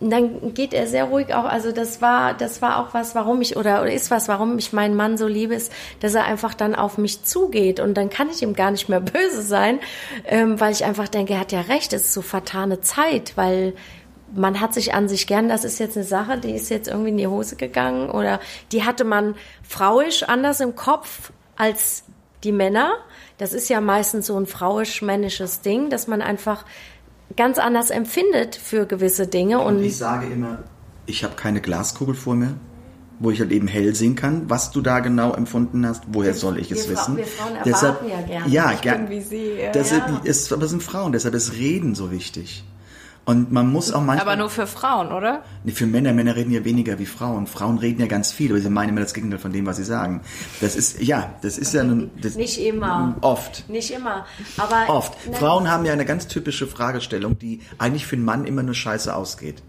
dann geht er sehr ruhig auch. Also das war, das war auch was, warum ich oder, oder ist was, warum ich meinen Mann so liebe, ist, dass er einfach dann auf mich zugeht und dann kann ich ihm gar nicht mehr *laughs* böse sein, ähm, weil ich einfach denke, er hat ja recht, es ist so vertane Zeit, weil man hat sich an sich gern, das ist jetzt eine Sache, die ist jetzt irgendwie in die Hose gegangen oder die hatte man frauisch anders im Kopf als die Männer. Das ist ja meistens so ein frauisch-männisches Ding, dass man einfach ganz anders empfindet für gewisse Dinge. Und, und ich sage immer, ich habe keine Glaskugel vor mir, wo ich halt eben hell sehen kann, was du da genau empfunden hast. Woher soll ich es wir wissen? Wir Frauen deshalb, ja gerne. Ja, gern, wie sie. Das ja. Ist, aber sind Frauen, deshalb ist Reden so wichtig. Und man muss auch manchmal. Aber nur für Frauen, oder? Nee, für Männer. Männer reden ja weniger wie Frauen. Frauen reden ja ganz viel, aber sie meinen immer das Gegenteil von dem, was sie sagen. Das ist, ja, das ist ja nun. Das, Nicht immer. Oft. Nicht immer. Aber. Oft. Frauen haben ja eine ganz typische Fragestellung, die eigentlich für einen Mann immer nur scheiße ausgeht.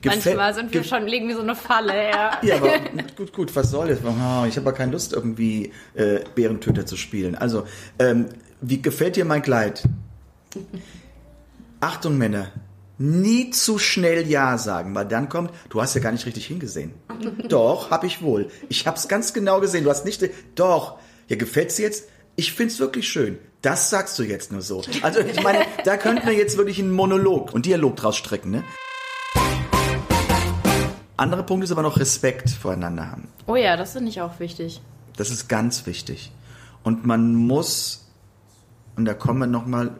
Gefäll Manchmal sind wir schon, legen wir so eine Falle, ja. *laughs* ja, aber gut, gut, was soll das? Oh, ich habe ja keine Lust, irgendwie äh, Bärentöter zu spielen. Also, ähm, wie gefällt dir mein Kleid? Achtung, Männer, Nie zu schnell Ja sagen, weil dann kommt, du hast ja gar nicht richtig hingesehen. *laughs* Doch, hab ich wohl. Ich hab's ganz genau gesehen. Du hast nicht, doch. Ja, gefällt's jetzt? Ich find's wirklich schön. Das sagst du jetzt nur so. Also, ich meine, da könnten wir jetzt wirklich einen Monolog und Dialog draus strecken, ne? Andere Punkt ist aber noch Respekt voreinander haben. Oh ja, das finde ich auch wichtig. Das ist ganz wichtig. Und man muss, und da kommen wir nochmal,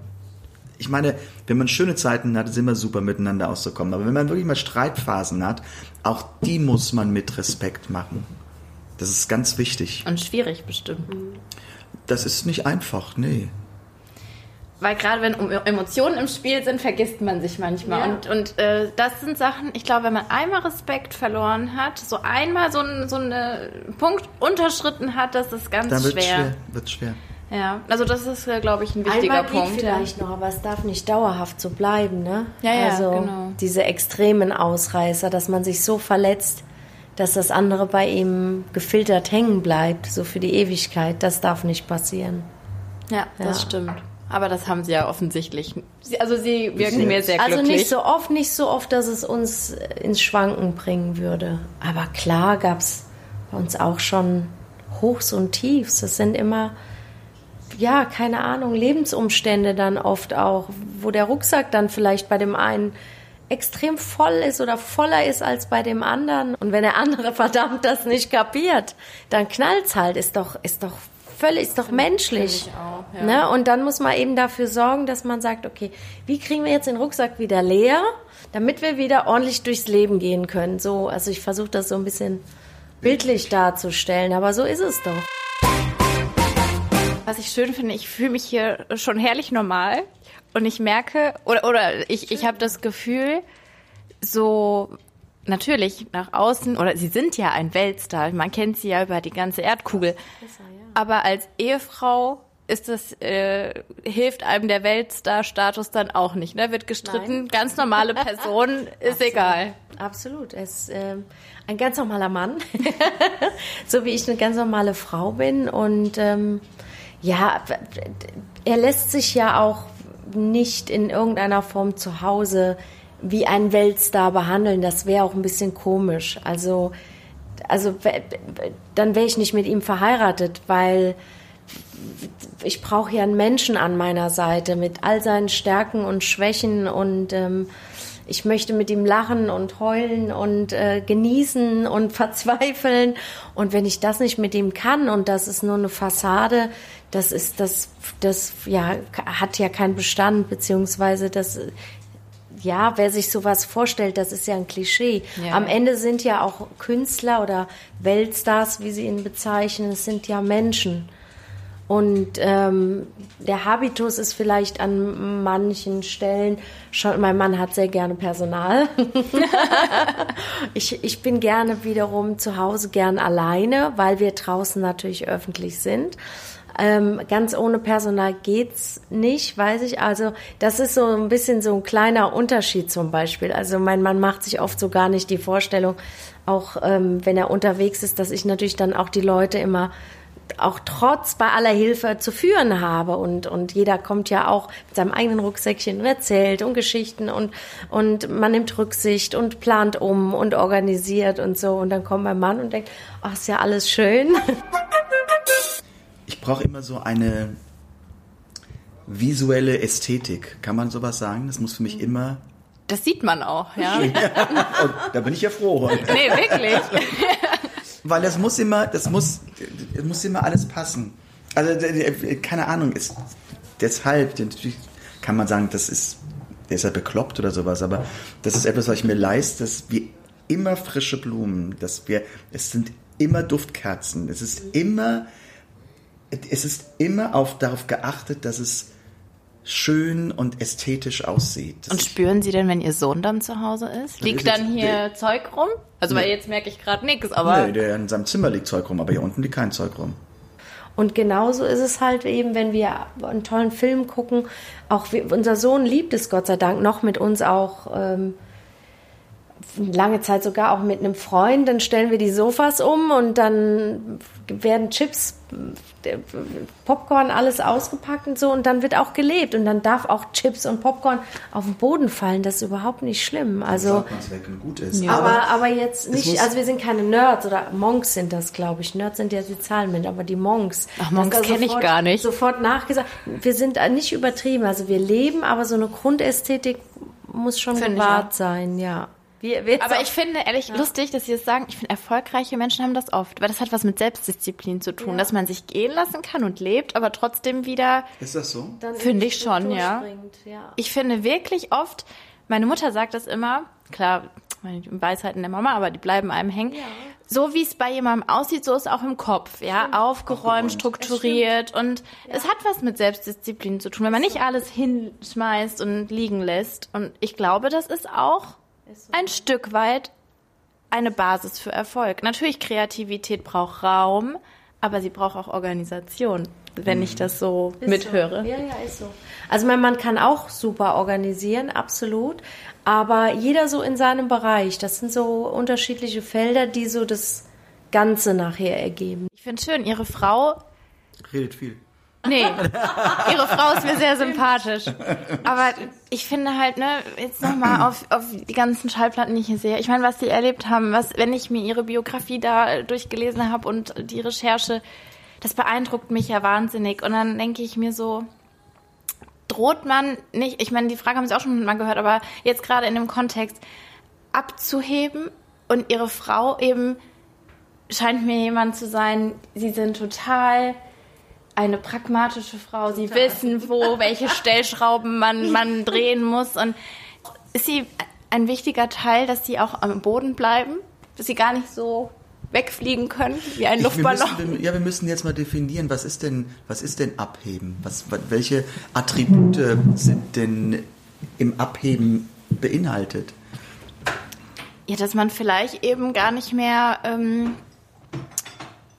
ich meine, wenn man schöne Zeiten hat, ist immer super miteinander auszukommen. Aber wenn man wirklich mal Streitphasen hat, auch die muss man mit Respekt machen. Das ist ganz wichtig. Und schwierig bestimmt. Das ist nicht einfach, nee. Weil gerade wenn Emotionen im Spiel sind, vergisst man sich manchmal. Ja. Und, und äh, das sind Sachen, ich glaube, wenn man einmal Respekt verloren hat, so einmal so, ein, so einen Punkt unterschritten hat, das ist ganz Dann wird schwer. schwer. Wird schwer. Ja, also das ist, äh, glaube ich, ein wichtiger Einmal geht Punkt. Ja. vielleicht noch, aber es darf nicht dauerhaft so bleiben, ne? Ja, ja, also genau. diese extremen Ausreißer, dass man sich so verletzt, dass das andere bei ihm gefiltert hängen bleibt, so für die Ewigkeit, das darf nicht passieren. Ja, das Ja. stimmt. Aber das haben sie ja offensichtlich. Sie, also sie wirken mir sehr Also glücklich. nicht so oft, nicht so oft, dass es uns ins Schwanken bringen würde. Aber klar gab es bei uns auch schon Hochs und Tiefs. Das sind immer, ja, keine Ahnung, Lebensumstände dann oft auch, wo der Rucksack dann vielleicht bei dem einen extrem voll ist oder voller ist als bei dem anderen. Und wenn der andere *laughs* verdammt das nicht kapiert, dann knallt's halt. Ist doch, ist doch völlig, ist doch menschlich. ich auch, ja. ne? Und dann muss man eben dafür sorgen, dass man sagt, okay, wie kriegen wir jetzt den Rucksack wieder leer, damit wir wieder ordentlich durchs Leben gehen können. So, also ich versuche das so ein bisschen bildlich darzustellen, aber so ist es doch. Was ich schön finde, ich fühle mich hier schon herrlich normal. Und ich merke, oder, oder ich, ich habe das Gefühl, so natürlich nach außen, oder sie sind ja ein Weltstar, man kennt sie ja über die ganze Erdkugel, aber als Ehefrau ist das, äh, hilft einem der Weltstar-Status dann auch nicht, ne? Wird gestritten, ganz normale *laughs* Person, ist egal. Absolut. Er ist ähm, ein ganz normaler Mann, *laughs* so wie ich eine ganz normale Frau bin. Und ähm, ja, er lässt sich ja auch nicht in irgendeiner Form zu Hause wie ein Weltstar behandeln. Das wäre auch ein bisschen komisch. Also, also dann wäre ich nicht mit ihm verheiratet, weil ich brauche ja einen Menschen an meiner Seite mit all seinen Stärken und Schwächen und ähm, ich möchte mit ihm lachen und heulen und äh, genießen und *laughs* verzweifeln. Und wenn ich das nicht mit ihm kann und das ist nur eine Fassade, das ist das, das ja hat ja keinen Bestand beziehungsweise das ja, wer sich sowas vorstellt, das ist ja ein Klischee. Ja. Am Ende sind ja auch Künstler oder Weltstars, wie sie ihn bezeichnen, es sind ja Menschen. Und ähm, der Habitus ist vielleicht an manchen Stellen schon, mein Mann hat sehr gerne Personal. *laughs* ich, ich bin gerne wiederum zu Hause gern alleine, weil wir draußen natürlich öffentlich sind. Ähm, ganz ohne Personal geht's nicht, weiß ich. Also das ist so ein bisschen so ein kleiner Unterschied zum Beispiel. Also mein Mann macht sich oft so gar nicht die Vorstellung, auch ähm, wenn er unterwegs ist, dass ich natürlich dann auch die Leute immer auch trotz bei aller Hilfe zu führen habe und und jeder kommt ja auch mit seinem eigenen Rucksäckchen und erzählt und Geschichten und und man nimmt Rücksicht und plant um und organisiert und so und dann kommt mein Mann und denkt, ach ist ja alles schön. *laughs* Ich brauche immer so eine visuelle Ästhetik. Kann man sowas sagen? Das muss für mich immer. Das sieht man auch, ja. *laughs* Da bin ich ja froh. Nee, wirklich. *laughs* Weil das muss immer, das muss, das muss immer alles passen. Also keine Ahnung, ist deshalb natürlich kann man sagen, das ist, der ist ja bekloppt oder sowas, aber das ist etwas, was ich mir leiste, dass wir immer frische Blumen, dass wir, es sind immer Duftkerzen, es ist immer, es ist immer auf, darauf geachtet, dass es schön und ästhetisch aussieht. Das Und spüren Sie denn, wenn Ihr Sohn dann zu Hause ist? Liegt jetzt- dann hier Zeug rum? Also, weil Nee. jetzt merke ich gerade nichts, aber Nee, der in seinem Zimmer liegt Zeug rum, aber hier unten liegt kein Zeug rum. Und genauso ist es halt eben, wenn wir einen tollen Film gucken. Auch wir, unser Sohn liebt es Gott sei Dank noch mit uns auch ähm, lange Zeit sogar auch mit einem Freund, dann stellen wir die Sofas um und dann werden Chips, Popcorn, alles ausgepackt und so und dann wird auch gelebt und dann darf auch Chips und Popcorn auf den Boden fallen, das ist überhaupt nicht schlimm. Also, gut ist. aber, aber jetzt nicht, also wir sind keine Nerds oder Monks sind das, glaube ich. Nerds sind ja die Zahlenmenschen, aber die Monks. Ach, Monks das ist kenn ich gar nicht. Sofort nachgesagt. Wir sind nicht übertrieben, also wir leben, aber so eine Grundästhetik muss schon gewahrt sein, ja. Wir Aber ich finde ehrlich lustig, dass Sie das sagen. Ich finde, erfolgreiche Menschen haben das oft, weil das hat was mit Selbstdisziplin zu tun, dass man sich gehen lassen kann und lebt, aber trotzdem wieder. Ist das so? Finde ich schon, ja. ja. Ich finde wirklich oft, meine Mutter sagt das immer, klar, meine Weisheiten der Mama, aber die bleiben einem hängen. So wie es bei jemandem aussieht, so ist auch im Kopf, ja, aufgeräumt, strukturiert und es hat was mit Selbstdisziplin zu tun, wenn man nicht alles hinschmeißt und liegen lässt. Und ich glaube, das ist auch ein Stück weit eine Basis für Erfolg. Natürlich, Kreativität braucht Raum, aber sie braucht auch Organisation, wenn ich das so Ist mithöre. So. Ja, ja, ist so. Also mein Mann kann auch super organisieren, absolut. Aber jeder so in seinem Bereich. Das sind so unterschiedliche Felder, die so das Ganze nachher ergeben. Ich finde schön, Ihre Frau Redet viel. Nee, ihre Frau ist mir sehr sympathisch. Aber ich finde halt, ne, jetzt nochmal auf, auf die ganzen Schallplatten, die ich hier sehe. Ich meine, was die erlebt haben, was, wenn ich mir ihre Biografie da durchgelesen habe und die Recherche, das beeindruckt mich ja wahnsinnig. Und dann denke ich mir so, droht man nicht, ich meine, die Frage haben Sie auch schon mal gehört, aber jetzt gerade in dem Kontext, abzuheben und ihre Frau eben scheint mir jemand zu sein, sie sind total eine pragmatische Frau. Sie wissen, wo, welche Stellschrauben man, man drehen muss. Und ist sie ein wichtiger Teil, dass sie auch am Boden bleiben? Dass sie gar nicht so wegfliegen können wie ein Ich- wir Luftballon? müssen, ja, wir müssen jetzt mal definieren, was ist denn, was ist denn Abheben? Was, wa- welche Attribute sind denn im Abheben beinhaltet? Ja, dass man vielleicht eben gar nicht mehr, ähm,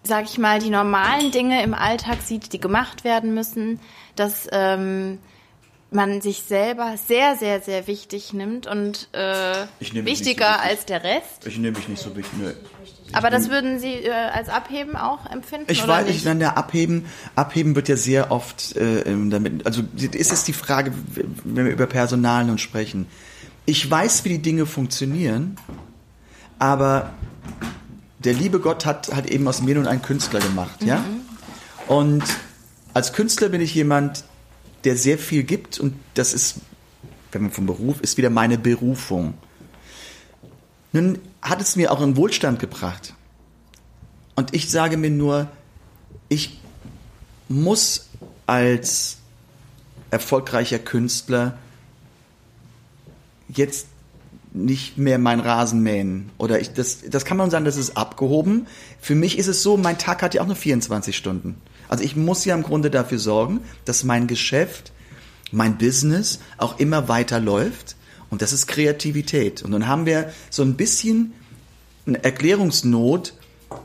sag ich mal, die normalen Dinge im Alltag sieht, die gemacht werden müssen, dass ähm, man sich selber sehr, sehr, sehr wichtig nimmt und äh, so wichtiger wichtig. als der Rest. Ich nehme mich nicht so wichtig. Nö. Aber das würden Sie äh, als Abheben auch empfinden? Ich weiß, nicht? ich dann der Abheben, Abheben wird ja sehr oft äh, ähm, damit, also ist es die Frage, wenn wir über Personal nun sprechen. Ich weiß, wie die Dinge funktionieren, aber der liebe Gott hat, hat eben aus mir nun einen Künstler gemacht, ja? Und als Künstler bin ich jemand, der sehr viel gibt und das ist, wenn man vom Beruf, ist wieder meine Berufung. Nun hat es mir auch einen Wohlstand gebracht. Und ich sage mir nur, ich muss als erfolgreicher Künstler jetzt nicht mehr meinen Rasen mähen. Oder ich, das, das kann man sagen, das ist abgehoben. Für mich ist es so, mein Tag hat ja auch nur 24 Stunden. Also ich muss ja im Grunde dafür sorgen, dass mein Geschäft, mein Business auch immer weiter läuft. Und das ist Kreativität. Und dann haben wir so ein bisschen eine Erklärungsnot,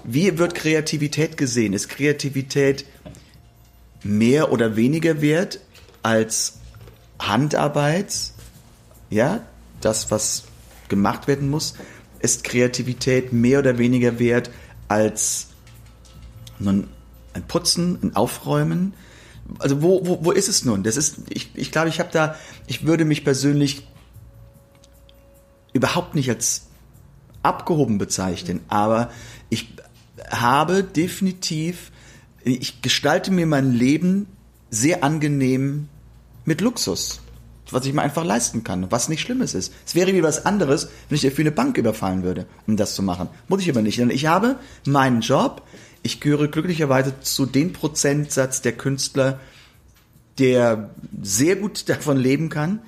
wie wird Kreativität gesehen? Ist Kreativität mehr oder weniger wert als Handarbeit? Ja, das, was gemacht werden muss. Ist Kreativität mehr oder weniger wert als nun ein Putzen, ein Aufräumen? Also wo, wo, wo ist es nun? Das ist, ich, ich glaube, ich habe da, ich würde mich persönlich überhaupt nicht als abgehoben bezeichnen, aber ich habe definitiv, ich gestalte mir mein Leben sehr angenehm mit Luxus, was ich mir einfach leisten kann, was nicht Schlimmes ist. Es wäre wie was anderes, wenn ich dafür eine Bank überfallen würde, um das zu machen. Muss ich aber nicht. Denn ich habe meinen Job, ich gehöre glücklicherweise zu dem Prozentsatz der Künstler, der sehr gut *laughs* davon leben kann.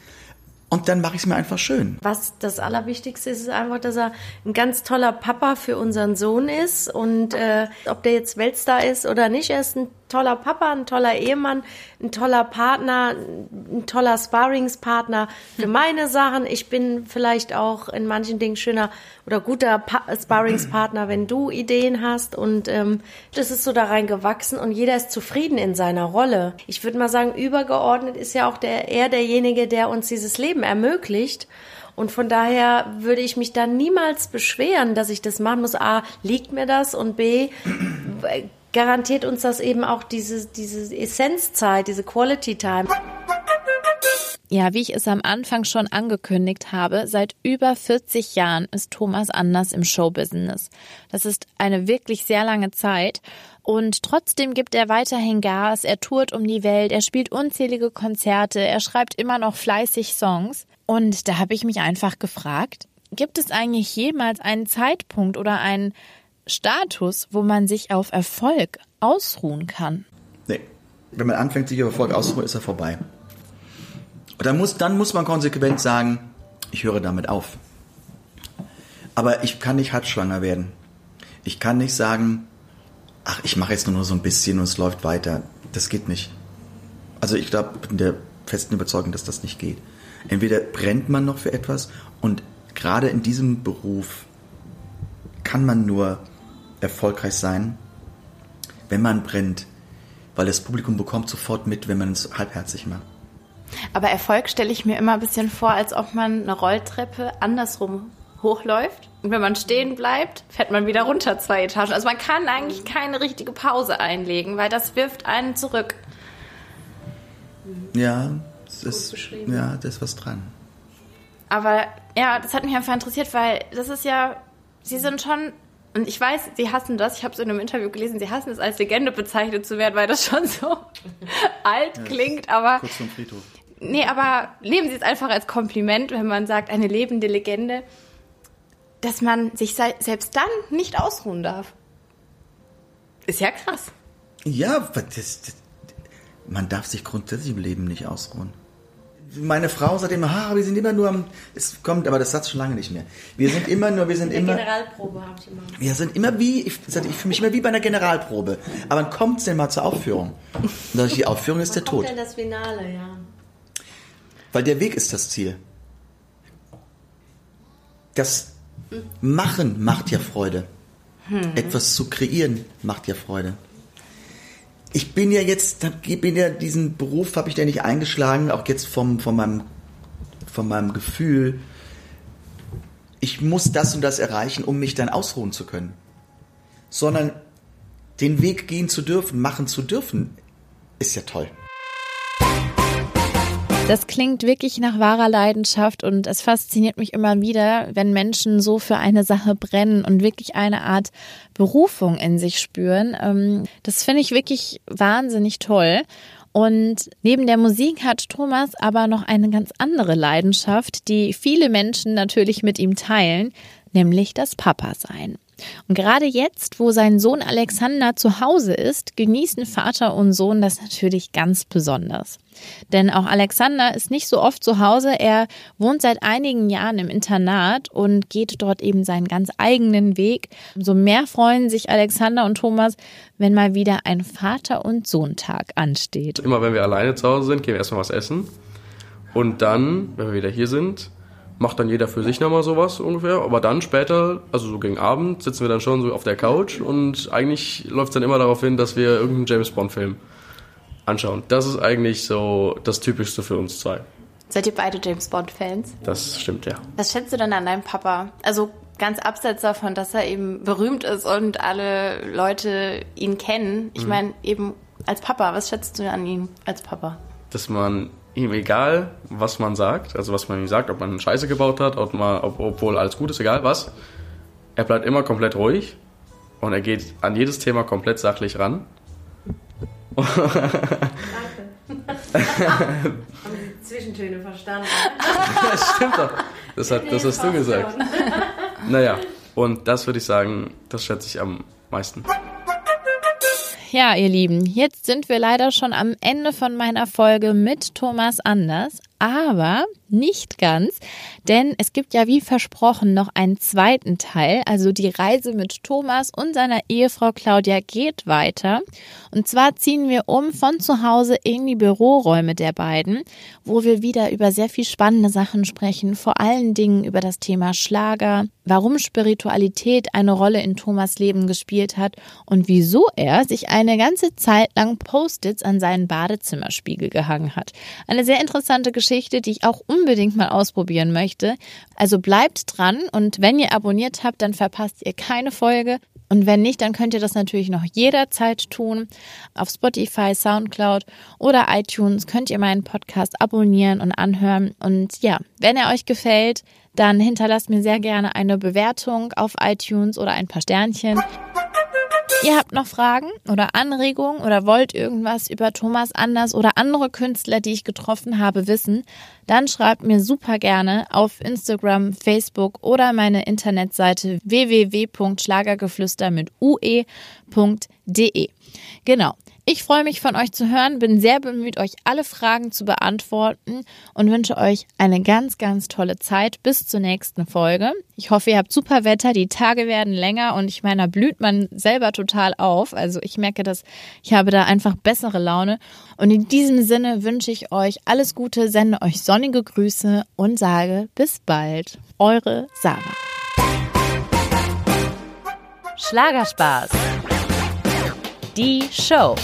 Und dann mache ich es mir einfach schön. Was das Allerwichtigste ist, ist einfach, dass er ein ganz toller Papa für unseren Sohn ist. Und äh, ob der jetzt Weltstar ist oder nicht, er ist ein toller Papa, ein toller Ehemann, ein toller Partner, ein toller Sparringspartner für meine Sachen. Ich bin vielleicht auch in manchen Dingen schöner oder guter pa Sparringspartner, wenn du Ideen hast. Und ähm, das ist so da rein gewachsen und jeder ist zufrieden in seiner Rolle. Ich würde mal sagen, übergeordnet ist ja auch der, er derjenige, der uns dieses Leben ermöglicht. Und von daher würde ich mich da niemals beschweren, dass ich das machen muss. A, liegt mir das und B, garantiert uns das eben auch diese, diese Essenzzeit, diese Quality Time. Ja, wie ich es am Anfang schon angekündigt habe, seit über 40 Jahren ist Thomas Anders im Showbusiness. Das ist eine wirklich sehr lange Zeit. Und trotzdem gibt er weiterhin Gas, er tourt um die Welt, er spielt unzählige Konzerte, er schreibt immer noch fleißig Songs. Und da habe ich mich einfach gefragt, gibt es eigentlich jemals einen Zeitpunkt oder einen Status, wo man sich auf Erfolg ausruhen kann? Nee. Wenn man anfängt, sich auf Erfolg auszuruhen, ist er vorbei. Und dann muss, dann muss man konsequent sagen, ich höre damit auf. Aber ich kann nicht halbschwanger werden. Ich kann nicht sagen, ach, ich mache jetzt nur so ein bisschen und es läuft weiter. Das geht nicht. Also ich glaube, bin der festen Überzeugung, dass das nicht geht. Entweder brennt man noch für etwas und gerade in diesem Beruf kann man nur erfolgreich sein, wenn man brennt, weil das Publikum bekommt sofort mit, wenn man es halbherzig macht. Aber Erfolg stelle ich mir immer ein bisschen vor, als ob man eine Rolltreppe andersrum hochläuft und wenn man stehen bleibt, fährt man wieder runter zwei Etagen. Also man kann eigentlich keine richtige Pause einlegen, weil das wirft einen zurück. Ja, das ist, ja, da ist was dran. Aber ja, das hat mich einfach interessiert, weil das ist ja, sie sind schon und ich weiß, sie hassen das. Ich habe es in einem Interview gelesen, sie hassen es als Legende bezeichnet zu werden, weil das schon so *laughs* alt ja, klingt. Aber kurz vom Friedhof. Nee, aber leben Sie es einfach als Kompliment, wenn man sagt, eine lebende Legende, dass man sich selbst dann nicht ausruhen darf. Ist ja krass. Ja, das, das, man darf sich grundsätzlich im Leben nicht ausruhen. Meine Frau sagt immer, ha, wir sind immer nur am, es kommt, aber das sagt schon lange nicht mehr. Wir sind immer nur, wir sind In immer. Generalprobe habe ich immer. Wir sind immer wie, ich, ich fühle mich immer wie bei einer Generalprobe. Aber wann kommt es denn mal zur Aufführung? Und die Aufführung ist der Tod. Kommt denn das Finale, ja. Weil der Weg ist das Ziel. Das Machen macht ja Freude. Hm. Etwas zu kreieren macht ja Freude. Ich bin ja jetzt, bin ja diesen Beruf habe ich ja nicht eingeschlagen, auch jetzt vom, von meinem, von meinem Gefühl. Ich muss das und das erreichen, um mich dann ausruhen zu können. Sondern den Weg gehen zu dürfen, machen zu dürfen, ist ja toll. Das klingt wirklich nach wahrer Leidenschaft und es fasziniert mich immer wieder, wenn Menschen so für eine Sache brennen und wirklich eine Art Berufung in sich spüren. Ähm, das finde ich wirklich wahnsinnig toll. Und neben der Musik hat Thomas aber noch eine ganz andere Leidenschaft, die viele Menschen natürlich mit ihm teilen, nämlich das Papa-Sein. Und gerade jetzt, wo sein Sohn Alexander zu Hause ist, genießen Vater und Sohn das natürlich ganz besonders. Denn auch Alexander ist nicht so oft zu Hause. Er wohnt seit einigen Jahren im Internat und geht dort eben seinen ganz eigenen Weg. Umso mehr freuen sich Alexander und Thomas, wenn mal wieder ein Vater- und Sohntag ansteht. Immer wenn wir alleine zu Hause sind, gehen wir erstmal was essen. Und dann, wenn wir wieder hier sind, macht dann jeder für sich nochmal sowas ungefähr. Aber dann später, also so gegen Abend, sitzen wir dann schon so auf der Couch und eigentlich läuft es dann immer darauf hin, dass wir irgendeinen James Bond-Film anschauen. Das ist eigentlich so das Typischste für uns zwei. Seid ihr beide James Bond-Fans? Das stimmt, ja. Was schätzt du denn an deinem Papa? Also ganz abseits davon, dass er eben berühmt ist und alle Leute ihn kennen. Ich mhm. meine, eben als Papa, was schätzt du an ihm als Papa? Dass man ihm egal, was man sagt, also was man ihm sagt, ob man Scheiße gebaut hat, ob man, ob, obwohl alles gut ist, egal was, er bleibt immer komplett ruhig und er geht an jedes Thema komplett sachlich ran. Danke. Haben *laughs* Sie Zwischentöne verstanden? das stimmt doch. Das, hat, das hast du gesagt. Naja, und das würde ich sagen, das schätze ich am meisten. Ja, ihr Lieben, jetzt sind wir leider schon am Ende von meiner Folge mit Thomas Anders. Aber nicht ganz, denn es gibt ja wie versprochen noch einen zweiten Teil. Also die Reise mit Thomas und seiner Ehefrau Claudia geht weiter. Und zwar ziehen wir um von zu Hause in die Büroräume der beiden, wo wir wieder über sehr viel spannende Sachen sprechen, vor allen Dingen über das Thema Schlager, warum Spiritualität eine Rolle in Thomas Leben gespielt hat und wieso er sich eine ganze Zeit lang Post-its an seinen Badezimmerspiegel gehangen hat. Eine sehr interessante Geschichte, die ich auch unbedingt mal ausprobieren möchte. Also bleibt dran und wenn ihr abonniert habt, dann verpasst ihr keine Folge. Und wenn nicht, dann könnt ihr das natürlich noch jederzeit tun. Auf Spotify, Soundcloud oder iTunes könnt ihr meinen Podcast abonnieren und anhören. Und ja, wenn er euch gefällt, dann hinterlasst mir sehr gerne eine Bewertung auf iTunes oder ein paar Sternchen. Ihr habt noch Fragen oder Anregungen oder wollt irgendwas über Thomas Anders oder andere Künstler, die ich getroffen habe, wissen, dann schreibt mir super gerne auf Instagram, Facebook oder meine Internetseite www.schlagergeflüster mit ue.de. Genau. Ich freue mich von euch zu hören, bin sehr bemüht, euch alle Fragen zu beantworten und wünsche euch eine ganz, ganz tolle Zeit bis zur nächsten Folge. Ich hoffe, ihr habt super Wetter, die Tage werden länger und ich meine, da blüht man selber total auf. Also ich merke, dass ich habe da einfach bessere Laune. Und in diesem Sinne wünsche ich euch alles Gute, sende euch sonnige Grüße und sage bis bald. Eure Sarah. Schlagerspaß. Die Show.